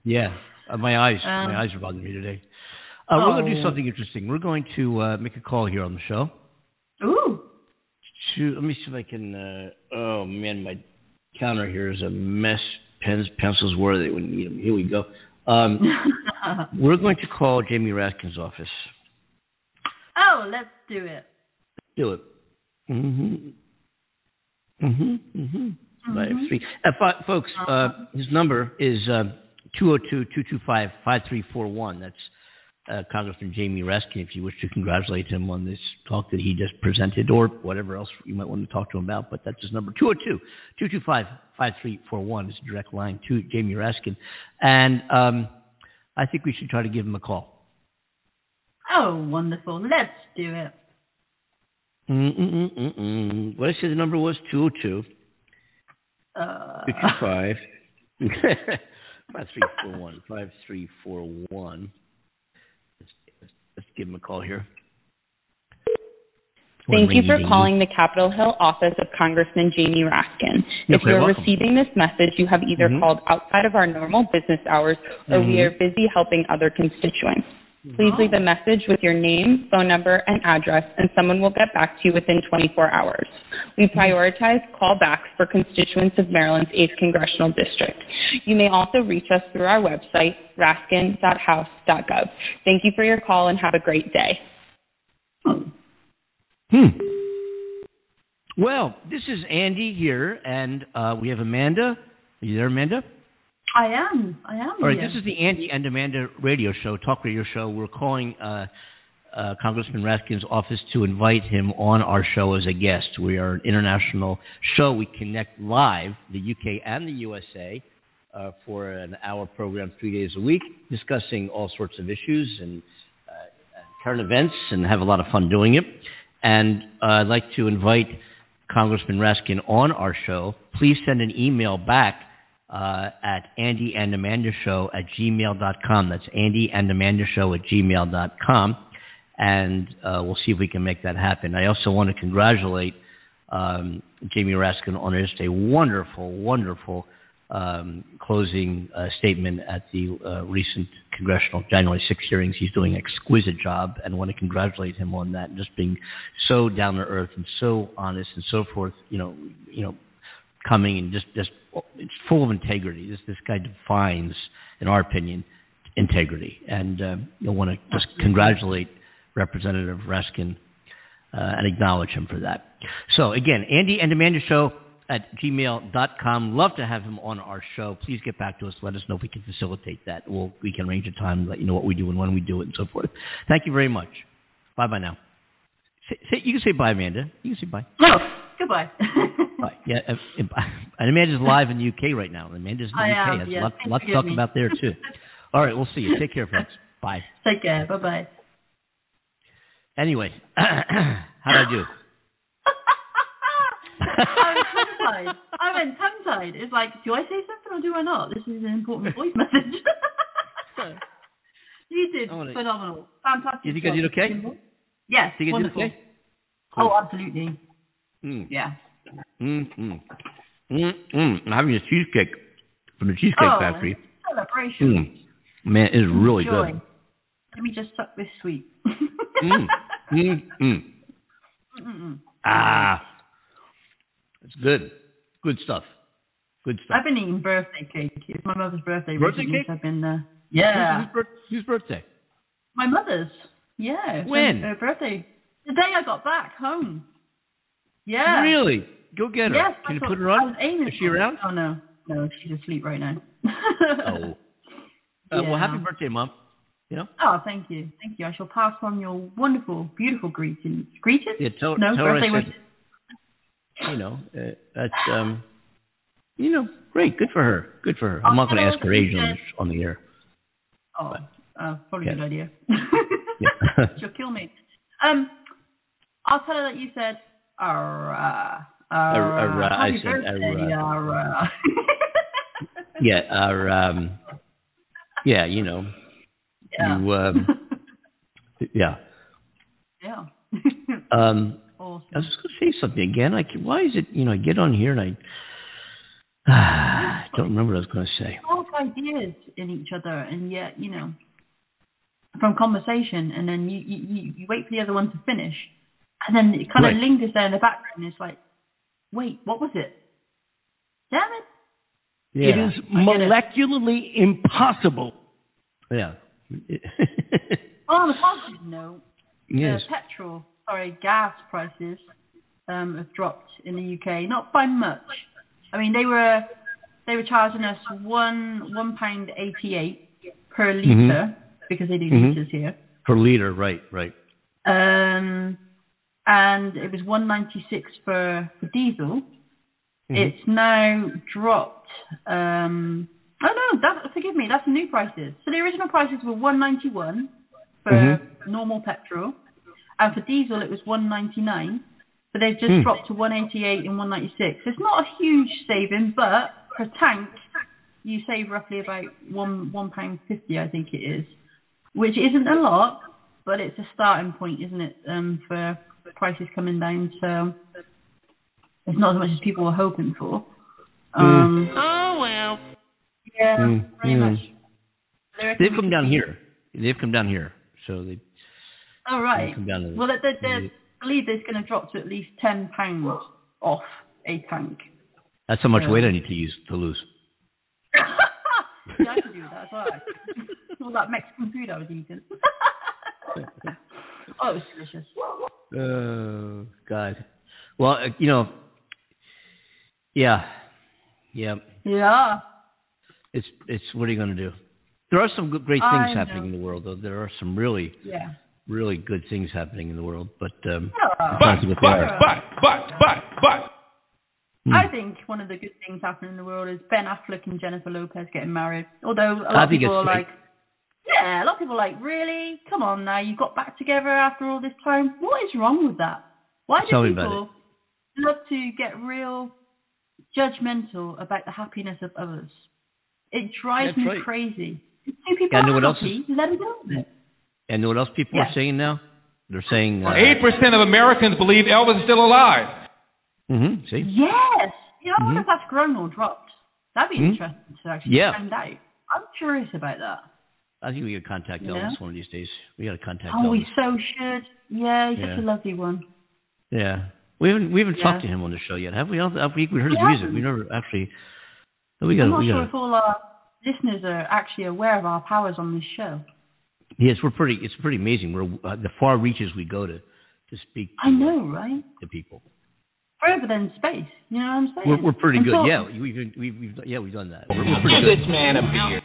Yeah, uh, my eyes, Um, my eyes are bothering me today. Uh, We're going to do oh. something interesting. We're going to uh, make a call here on the show. Ooh. To, let me see if I can. Uh, oh man, my counter here is a mess. Pens, pencils, where they would need them. Here we go. Um, we're going to call Jamie Raskin's office. oh, let's do it. Do it. Mm-hmm. Mm-hmm. Mm-hmm. Five, Mhm. three. Uh, fi- folks, uh, his number is uh, 202-225-5341. That's uh, Congressman Jamie Raskin, if you wish to congratulate him on this talk that he just presented or whatever else you might want to talk to him about. But that's his number, 202-225-5341 is a direct line to Jamie Raskin. And um, I think we should try to give him a call. Oh, wonderful. Let's do it. Mm-mm-mm-mm. What I said the number was 202 Uh, 225 5341 5341 let's, let's give him a call here Thank you for calling the Capitol Hill office of Congressman Jamie Raskin. If very you're welcome. receiving this message, you have either Mhm. called outside of our normal business hours or we Mhm. are busy helping other constituents. Please leave a message with your name, phone number, and address, and someone will get back to you within 24 hours. We prioritize callbacks for constituents of Maryland's 8th Congressional District. You may also reach us through our website, raskin.house.gov. Thank you for your call and have a great day. hmm well this is andy here and uh, we have amanda are you there amanda I am. I am. All right, this is the Andy and Amanda radio show, talk radio show. We're calling uh, uh, Congressman Raskin's office to invite him on our show as a guest. We are an international show. We connect live, the UK and the USA, uh, for an hour program three days a week, discussing all sorts of issues and uh, current events, and have a lot of fun doing it. And uh, I'd like to invite Congressman Raskin on our show. Please send an email back uh, at Andy and Amanda Show at gmail.com. That's Andy and Amanda Show at gmail.com. And uh, we'll see if we can make that happen. I also want to congratulate um, Jamie Raskin on just a wonderful, wonderful um, closing uh, statement at the uh, recent congressional January 6 hearings. He's doing an exquisite job, and want to congratulate him on that. Just being so down to earth and so honest and so forth. You know, you know, coming and just just it's full of integrity. This this guy defines, in our opinion, integrity, and uh, I want to just congratulate Representative Raskin uh, and acknowledge him for that. So again, Andy and Amanda Show at gmail.com. Love to have him on our show. Please get back to us. Let us know if we can facilitate that. We'll, we can arrange a time, let you know what we do and when we do it and so forth. Thank you very much. Bye bye now. Say, say, you can say bye, Amanda. You can say bye. Goodbye. Bye. Yeah, uh, uh, and Amanda's live in the UK right now. Amanda's in the I UK. am, Has yes. a lot, Please lot to talk me. about there too. All right, we'll see you. Take care, folks. Bye. Take care. Bye bye. Anyway, how did I do? I was tongue tied. I went tongue tied. It's like, do I say something or do I not? This is an important voice message. you did wanna- phenomenal. Fantastic. You think I did okay? Yes. Think I did wonderful. okay? Oh, absolutely. Mm. Yeah. Mm, mm. Mm, mm. I'm having a cheesecake from the Cheesecake oh, Factory. Celebration. Mm. Man, it is really Enjoy. good. Let me just suck this sweet. Mm. Mm, mm. Mm-mm. Ah, it's good. Good stuff. Good stuff. I've been eating birthday cake. It's my mother's birthday. Birthday recently, cake? so I've been. Uh, yeah. Whose, birth- whose birthday? My mother's. Yeah. When? Her birthday. The day I got back home. Yeah. Really? Go get her. Yes. Can you put her on? Is she around? Oh no. no, she's asleep right now. Oh. Uh, Well, happy birthday, Mom. You know? Oh, thank you, thank you. I shall pass on your wonderful, beautiful greetings. Greetings? Yeah, tell, no, tell her birthday I wishes. said, you know, uh, that's, um, you know, great. Good for her. Good for her. I'm not going to ask her age on, the- on the air. Oh, uh, probably a Yeah. good idea. She'll kill me. Um, I'll tell her that you said, "Ara, Ar- ara, ara," I said, ara." yeah, our, um, yeah, you know, yeah. you, um, yeah. yeah. Um, awesome. I was just going to say something again. I can, why is it, you know, I get on here and I, I don't remember what I was going to say. Both ideas in each other, and yet you know, from conversation, and then you, you- you wait for the other one to finish, and then it kind Right. of lingers there in the background. And it's like, wait, what was it? Damn it! Yeah. It is I get it. molecularly impossible. Yeah. Well, on a positive note, yes. uh, petrol, sorry, gas prices um, have dropped in the UK, not by much. I mean, they were they were charging us one one pound eighty eight per liter Mhm. because they do Mhm. liters here. Per liter, right, right. Um, and it was 196 for, for diesel. Mhm. It's now dropped. Um, oh no, that, forgive me, that's the new prices. So the original prices were 191 for Mhm. normal petrol, and for diesel it was 199. But they've just Hmm. dropped to 188 and 196. It's not a huge saving, but per tank you save roughly about one one pound fifty, I think it is, which isn't a lot, but it's a starting point, isn't it, um, for prices coming down. So it's not as much as people were hoping for. Um, Oh well. Yeah, Mm, pretty mm. much. They reckon They've come down here. They've come down here. So they All right. come down to the- Well, they, they, they believe it's going to drop to at least ten pounds off a tank. that's how much Yeah. weight I need to use to lose. yeah, I could do that as well. All that Mexican food I was eating. oh, it was delicious. Oh God. Well, uh, you know, yeah, yeah. Yeah. It's it's what are you going to do? There are some good, great I things happening know. in the world, though. There are some really, Yeah. really good things happening in the world. But um, Yeah. But- but- but- but, but, but, but. hmm. I think one of the good things happening in the world is Ben Affleck and Jennifer Lopez getting married. Although a lot I of think people are like, yeah, a lot of people are like, really? Come on now, you got back together after all this time. What is wrong with that? Why do Tell me about people love to get real judgmental about the happiness of others? It drives That's me right. crazy. If two people And are what else happy, let them go with it. and know what else people Yeah. are saying now? They're saying, uh, Eight percent of Americans believe Elvis is still alive. Mm-hmm. see, Yes. You know, I wonder Mhm. if that's grown or dropped. That'd be Mhm. interesting to actually Yeah. find out. I'm curious about that. I think we got to contact You Elvis know? one of these days. We got to contact Oh, we so should. Yeah, he's Yeah. such a lovely one. Yeah, we haven't we haven't Yeah. talked to him on the show yet, have we? Have we, we heard his We music. haven't. We never actually. but We I'm not we sure got. if all our listeners are actually aware of our powers on this show. Yes, we're pretty. It's pretty amazing. We're uh, the far reaches we go to to speak. To, I know, right? to people. Further than space. You know what I'm saying? We're we're pretty And good. so- Yeah, we've we've, we've yeah we've done that. We're, we're pretty good. This man a beer.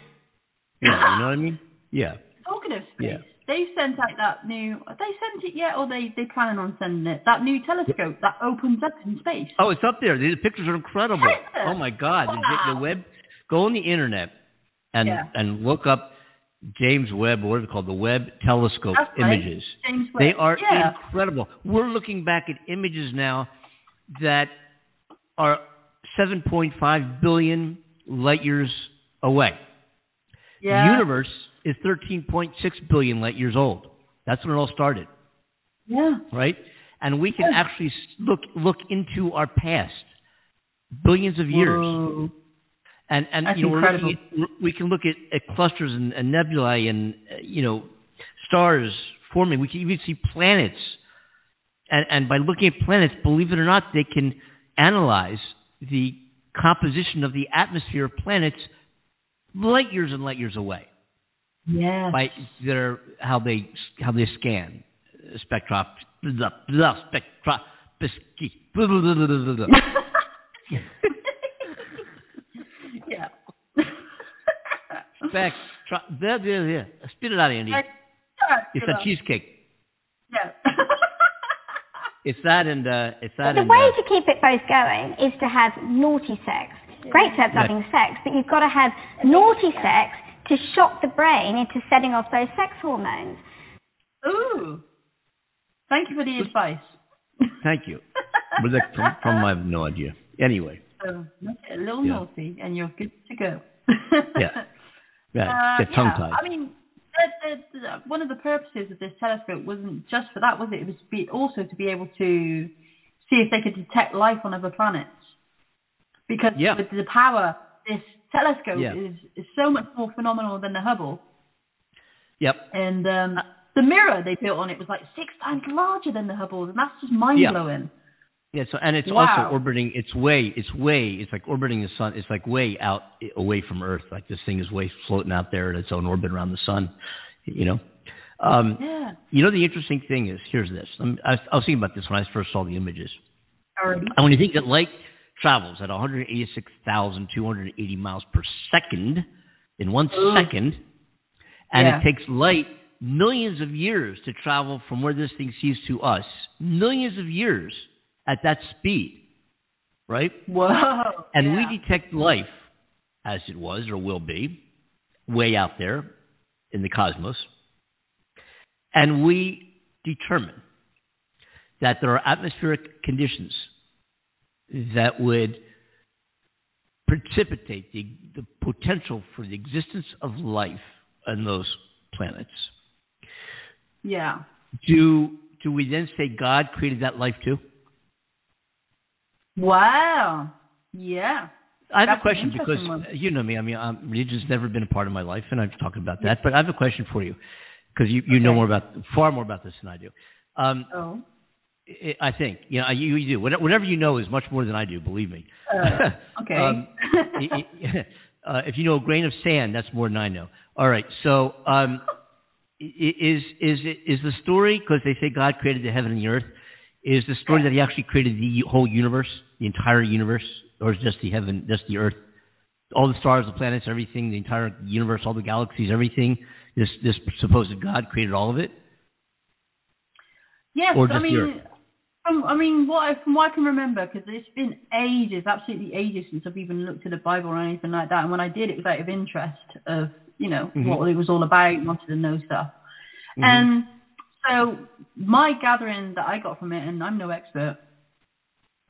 Yeah, you know what I mean? Yeah. Talking of space, Yeah. they sent out that new. They sent it yet, or they they planning on sending it? That new telescope that opens up in space. Oh, it's up there. The pictures are incredible. Yeah. Oh my God, the, Wow. the web. Go on the internet and Yeah. and look up James Webb, or what is it called, the Webb Telescope right. images. James Webb. They are yeah. incredible. We're looking back at images now that are 7.5 billion light years away. yeah. The universe is 13.6 billion light years old. That's when it all started, Yeah. right? And we can Yeah. actually look look into our past, billions of years, Whoa. and and That's you know at, we can look at, at clusters and, and nebulae and uh, you know stars forming. We can even see planets, and and by looking at planets, believe it or not, they can analyze the composition of the atmosphere of planets light years and light years away Yeah. by their how they how they scan uh, spectrop blah, blah, spectro blah, blah, blah, there. Spit it out, Andy. Like, It's a cheesecake. Yeah. It's that and uh, it's that the and way uh, to keep it both going is to have naughty sex. Great to have Yeah. loving sex, but you've got to have naughty sex to shock the brain into setting off those sex hormones. Ooh. Thank you for the advice. thank you. But that from, from I have no idea. Anyway, So a little Yeah. naughty, and you're good to go. yeah, yeah, Uh, tongue yeah. I mean, the, the, the, one of the purposes of this telescope wasn't just for that, was it? It was be, also to be able to see if they could detect life on other planets. Because Yeah. with the power, this telescope Yeah. is, is so much more phenomenal than the Hubble. Yep. And um, the mirror they built on it was like six times larger than the Hubble's, and that's just mind blowing. Yeah, so and it's Wow. also orbiting. It's way. It's way. It's like orbiting the sun. It's like way out away from Earth. Like this thing is way floating out there in its own orbit around the sun. You know. Um, Yeah. You know the interesting thing is here's this. I'm, I, was, I was thinking about this when I first saw the images. Already. And when you think that light travels at 186,280 miles per second in one Ooh. second, and Yeah. it takes light millions of years to travel from where this thing sees to us, millions of years at that speed, right? Whoa. And yeah. we detect life as it was or will be way out there in the cosmos. And we determine that there are atmospheric conditions that would precipitate the, the potential for the existence of life on those planets. Yeah. Do do we then say God created that life too? Wow. Yeah. I have That's a question because one. you know me. I mean, um, religion's never been a part of my life, and I've talked about that. But I have a question for you because you you know more about far more about this than I do. Um, Oh. I I think you know you, you do whatever you know is much more than I do. Believe me. Uh, okay. Um, i- i- uh, if you know a grain of sand, that's more than I know. All right. So um, i- is is the story because they say God created the heaven and the earth? Is the story that He actually created the whole universe, the entire universe, or is just the heaven, just the earth, all the stars, the planets, everything, the entire universe, all the galaxies, everything? This this supposed God created all of it? Yes, Or I just the mean, Earth? From I mean, what I, from what I can remember, because it's been ages, absolutely ages since I've even looked at the Bible or anything like that. And when I did, it was out of interest of you know Mhm. what it was all about, wanted to know stuff. Mhm. And so my gathering that I got from it, and I'm no expert,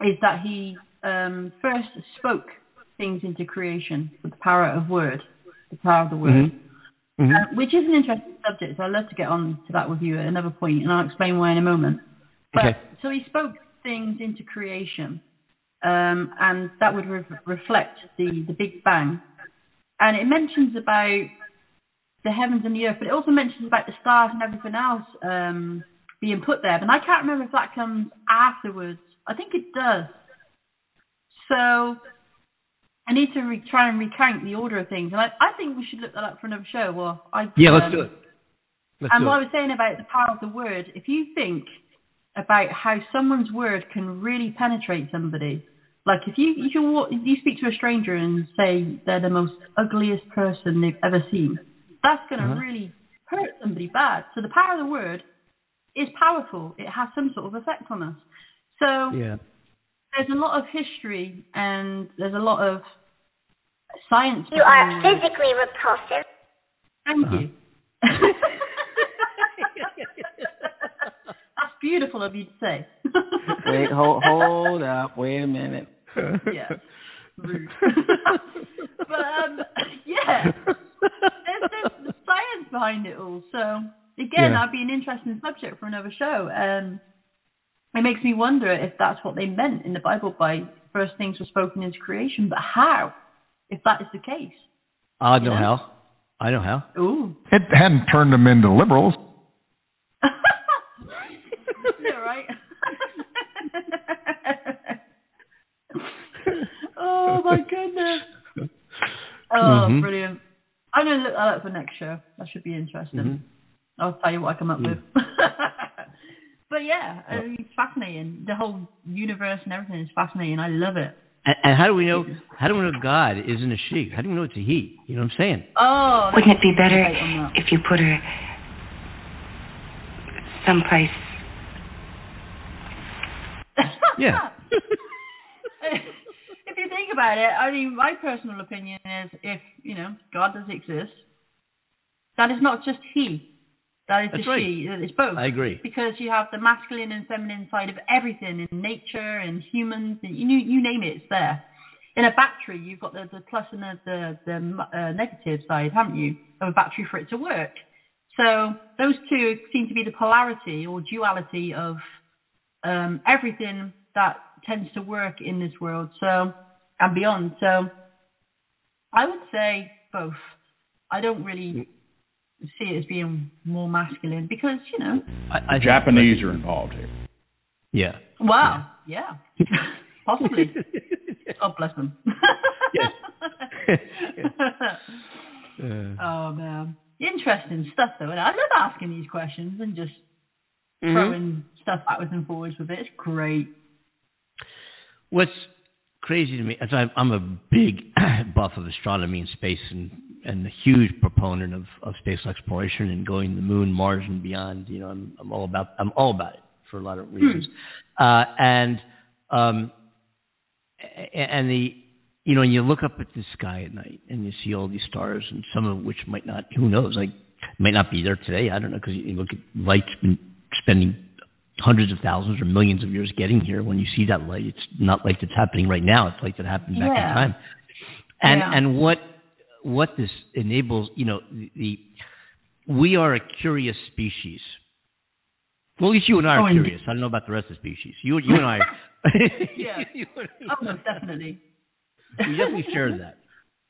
is that he um, first spoke things into creation with the power of word, the power of the word. Mhm. Mhm. Uh, which is an interesting subject, so I'd love to get on to that with you at another point, and I'll explain why in a moment. But Okay. so he spoke things into creation, um, and that would re- reflect the the Big Bang, and it mentions about the heavens and the earth, but it also mentions about the stars and everything else um, being put there. And I can't remember if that comes afterwards. I think it does. So I need to re- try and recount the order of things, and I, I think we should look that up for another show. Well, I Yeah, let's um, do it. Let's and do what I was saying about the power of the word, if you think about how someone's word can really penetrate somebody, like if you if you walk, if you speak to a stranger and say they're the most ugliest person they've ever seen, that's going to Uh-huh. really hurt somebody bad. So the power of the word is powerful. It has some sort of effect on us. So Yeah. there's a lot of history and there's a lot of science. You are physically repulsive. Thank Uh-huh. you. beautiful of you to say. Wait, hold, hold up. Wait a minute. yeah. Rude. but um, yeah, there's, there's the science behind it all. So again, Yeah. that'd be an interesting subject for another show. Um, it makes me wonder if that's what they meant in the Bible by first things were spoken into creation, but how? If that is the case. I know Yeah. how. I know how. Ooh. It hadn't turned them into liberals. Yeah, right. oh my goodness. Oh, Mhm. brilliant. I'm gonna look that up for next show. That should be interesting. Mhm. I'll tell you what I come up Yeah. with. but yeah, I mean, it's fascinating. The whole universe and everything is fascinating. I love it. And, and how do we know? How do we know God isn't a she? How do we know it's a he? You know what I'm saying? Oh, Wouldn't it be better debate on that. if you put her someplace? Yeah. if you think about it, I mean, my personal opinion is if, you know, God does exist, that is not just he. That is That's right. she. It's both. I agree. Because you have the masculine and feminine side of everything in nature and humans, and you, you name it, it's there. In a battery, you've got the, the plus and the, the, the uh, negative side, haven't you, of a battery for it to work. So those two seem to be the polarity or duality of um, everything that tends to work in this world. So and beyond. So I would say both. I don't really see it as being more masculine because you know. I, I think- Japanese are involved here. Yeah. Wow. Yeah. Possibly. God bless them. Uh, oh man, interesting stuff though. And I love asking these questions and just Mhm. throwing stuff backwards and forwards with it. It's great. What's crazy to me, as I'm, I'm a big buff of astronomy and space, and and a huge proponent of, of space exploration and going to the moon, Mars, and beyond. You know, I'm I'm all about I'm all about it for a lot of reasons. Uh, and um, and the you know, and you look up at the sky at night and you see all these stars, and some of which might not, who knows, like might not be there today. I don't know because you look at light's spending hundreds of thousands or millions of years getting here. When you see that light, it's not like it's happening right now. It's like it happened back Yeah. in time. And Yeah. and what what this enables, you know, the, the we are a curious species. Well, at least you and I are Oh, curious. I don't know about the rest of the species. You you and I, Yeah. Oh, definitely. we definitely share that.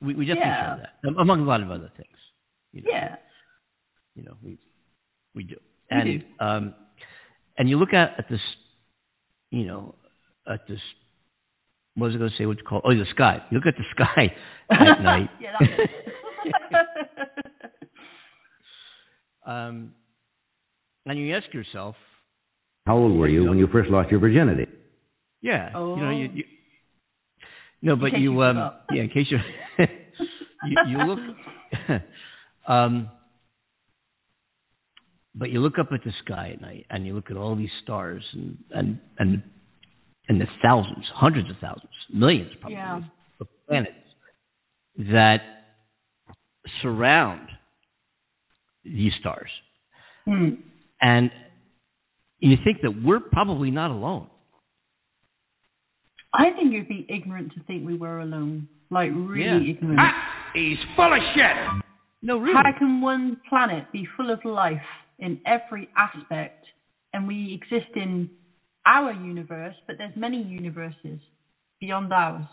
We we definitely Yeah. share that among a lot of other things. You know, Yeah. you know we we do. We And do. um, and you look at at this, you know, at this. What was I going to say? What you call? Oh, the sky. You look at the sky at night. yeah, that's it. um, and you ask yourself, How old were you when you first lost your virginity? yeah, Oh. you know, you, you no, but you, you um, yeah, in case you, you, you look, um, but you look up at the sky at night and you look at all these stars and and and and the thousands, hundreds of thousands, millions probably Yeah. of planets that surround these stars. Hmm. And you think that we're probably not alone. I think you'd be ignorant to think we were alone. Like really Yeah. ignorant. He's full of shit. No, really. How can one planet be full of life in every aspect and we exist in our universe, but there's many universes beyond ours?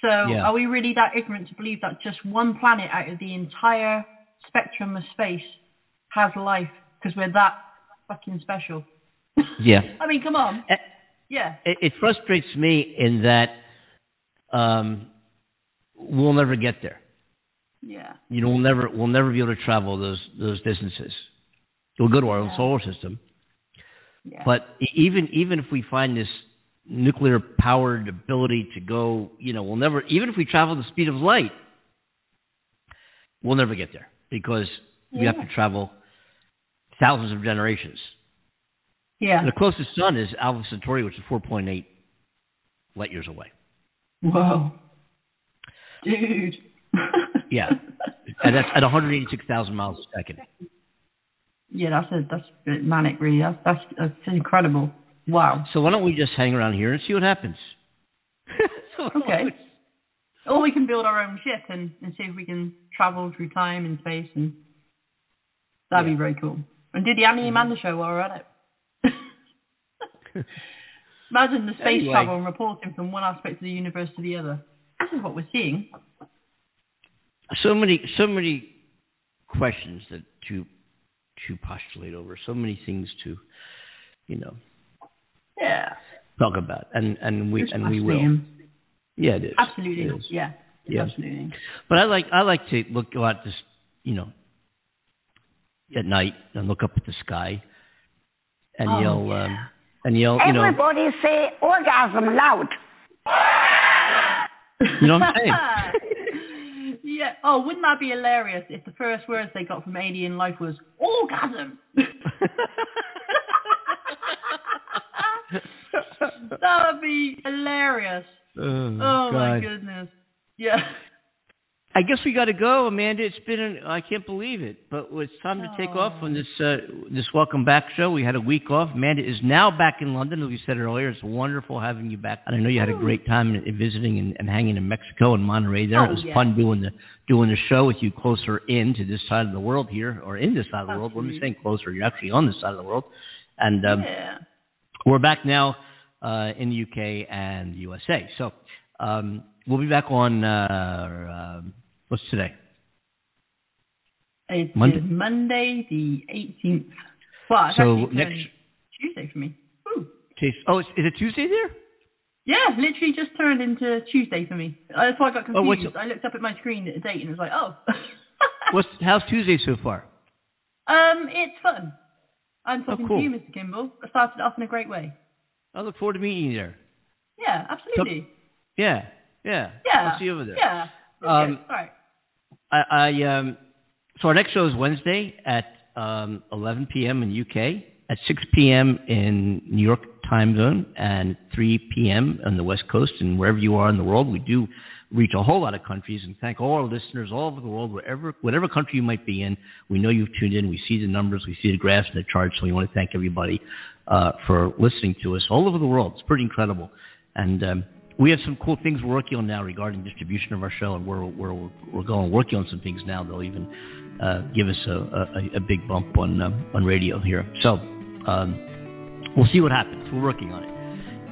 So Yeah. are we really that ignorant to believe that just one planet out of the entire spectrum of space has life because we're that fucking special? Yeah. I mean, come on. Eh, Yeah. It, it frustrates me in that um, we'll never get there. Yeah. You know, we'll never we'll never be able to travel those those distances. We'll go to our own solar system, Yeah. but even even if we find this nuclear powered ability to go, you know, we'll never even if we travel the speed of light, we'll never get there because we have to travel thousands of generations. yeah. The closest sun is Alpha Centauri, which is 4.8 light years away. Whoa. Dude. Yeah, and that's at 186,000 miles a second. Yeah, that's a that's a bit manic, really. That's that's that's incredible. Wow. So why don't we just hang around here and see what happens? Okay. Or we can build our own ship and, and see if we can travel through time and space, and that'd be very cool. And do the Annie Mm-hmm. Amanda show while we're at it. Imagine the space Anyway. travel and reporting from one aspect of the universe to the other. This is what we're seeing. So many, so many questions that to to postulate over. So many things to, you know, Yeah. talk about, and and we It's and we will. fascinating. Yeah, it is. Absolutely. It is. Yeah. Yeah. Absolutely. But I like I like to look out this, you know, at night and look up at the sky and Oh, yell um, and yell, you know. Everybody say orgasm loud. You know what I'm saying? Oh, wouldn't that be hilarious if the first words they got from alien life was orgasm? that would be hilarious. Oh, Oh my goodness. Yeah. I guess we got to go, Amanda. It's been an, I can't believe it, but it's time to take off on this uh, this welcome back show. We had a week off. Amanda is now back in London, as we said earlier. It's wonderful having you back, and I know you had a great time in- in visiting and, and hanging in Mexico and Monterey. There, Oh, it was yeah. fun doing the doing the show with you closer in to this side of the world here, or in this side of the world. When I'm saying closer, you're actually on this side of the world, and um, yeah. we're back now uh, in the UK and USA. So um, we'll be back on uh, um what's today? It's Monday? Monday the 18th. Well, it's So actually next- Tuesday for me. Tues- Oh, is, it Tuesday there? Yeah, literally just turned into Tuesday for me. That's why I got Oh, confused. I looked up at my screen at the date and it was like, oh. What's how's Tuesday so far? um, it's fun. I'm talking Oh, cool. to you, Mr. Kimball. I started off in a great way. I look forward to meeting you there. Yeah, absolutely. Yeah, yeah. Yeah. I'll see you over there. Yeah. Um, all right. I, I um, so our next show is Wednesday at um 11 p.m. in UK, at 6 p.m. in New York time zone, and 3 p.m. on the West Coast, and wherever you are in the world, we do reach a whole lot of countries and thank all our listeners all over the world, wherever whatever country you might be in. We know you've tuned in. We see the numbers, we see the graphs and the charts. So we want to thank everybody uh, for listening to us all over the world. It's pretty incredible, and um, we have some cool things we're working on now regarding distribution of our show, and we're we're we're going working on some things now. They'll even uh, give us a, a, a big bump on um, on radio here. So um, we'll see what happens. We're working on it.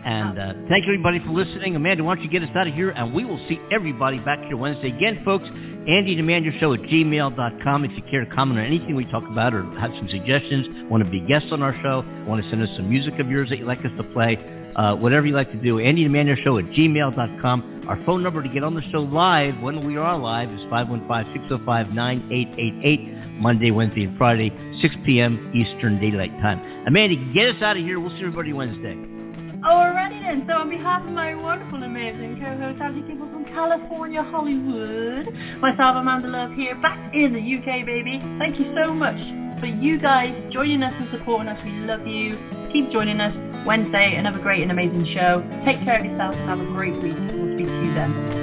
And uh, thank you everybody for listening. Amanda, why don't you get us out of here? And we will see everybody back here Wednesday again, folks. Andy and Amanda Show at gmail.com. If you care to comment on anything we talk about or have some suggestions, want to be guests on our show, want to send us some music of yours that you'd like us to play, uh, whatever you like to do, Andy and Amanda Show at gmail.com. Our phone number to get on the show live when we are live is 515 605 9888, Monday, Wednesday, and Friday, 6 p.m. Eastern Daylight Time. Amanda, get us out of here. We'll see everybody Wednesday. Oh, Alrighty then, so on behalf of my wonderful, amazing co-host Andy Kimball from California, Hollywood, myself Amanda Love here, back in the UK, baby. Thank you so much for you guys joining us and supporting us. We love you. Keep joining us Wednesday, another great and amazing show. Take care of yourself. Have a great week. We'll speak to you then.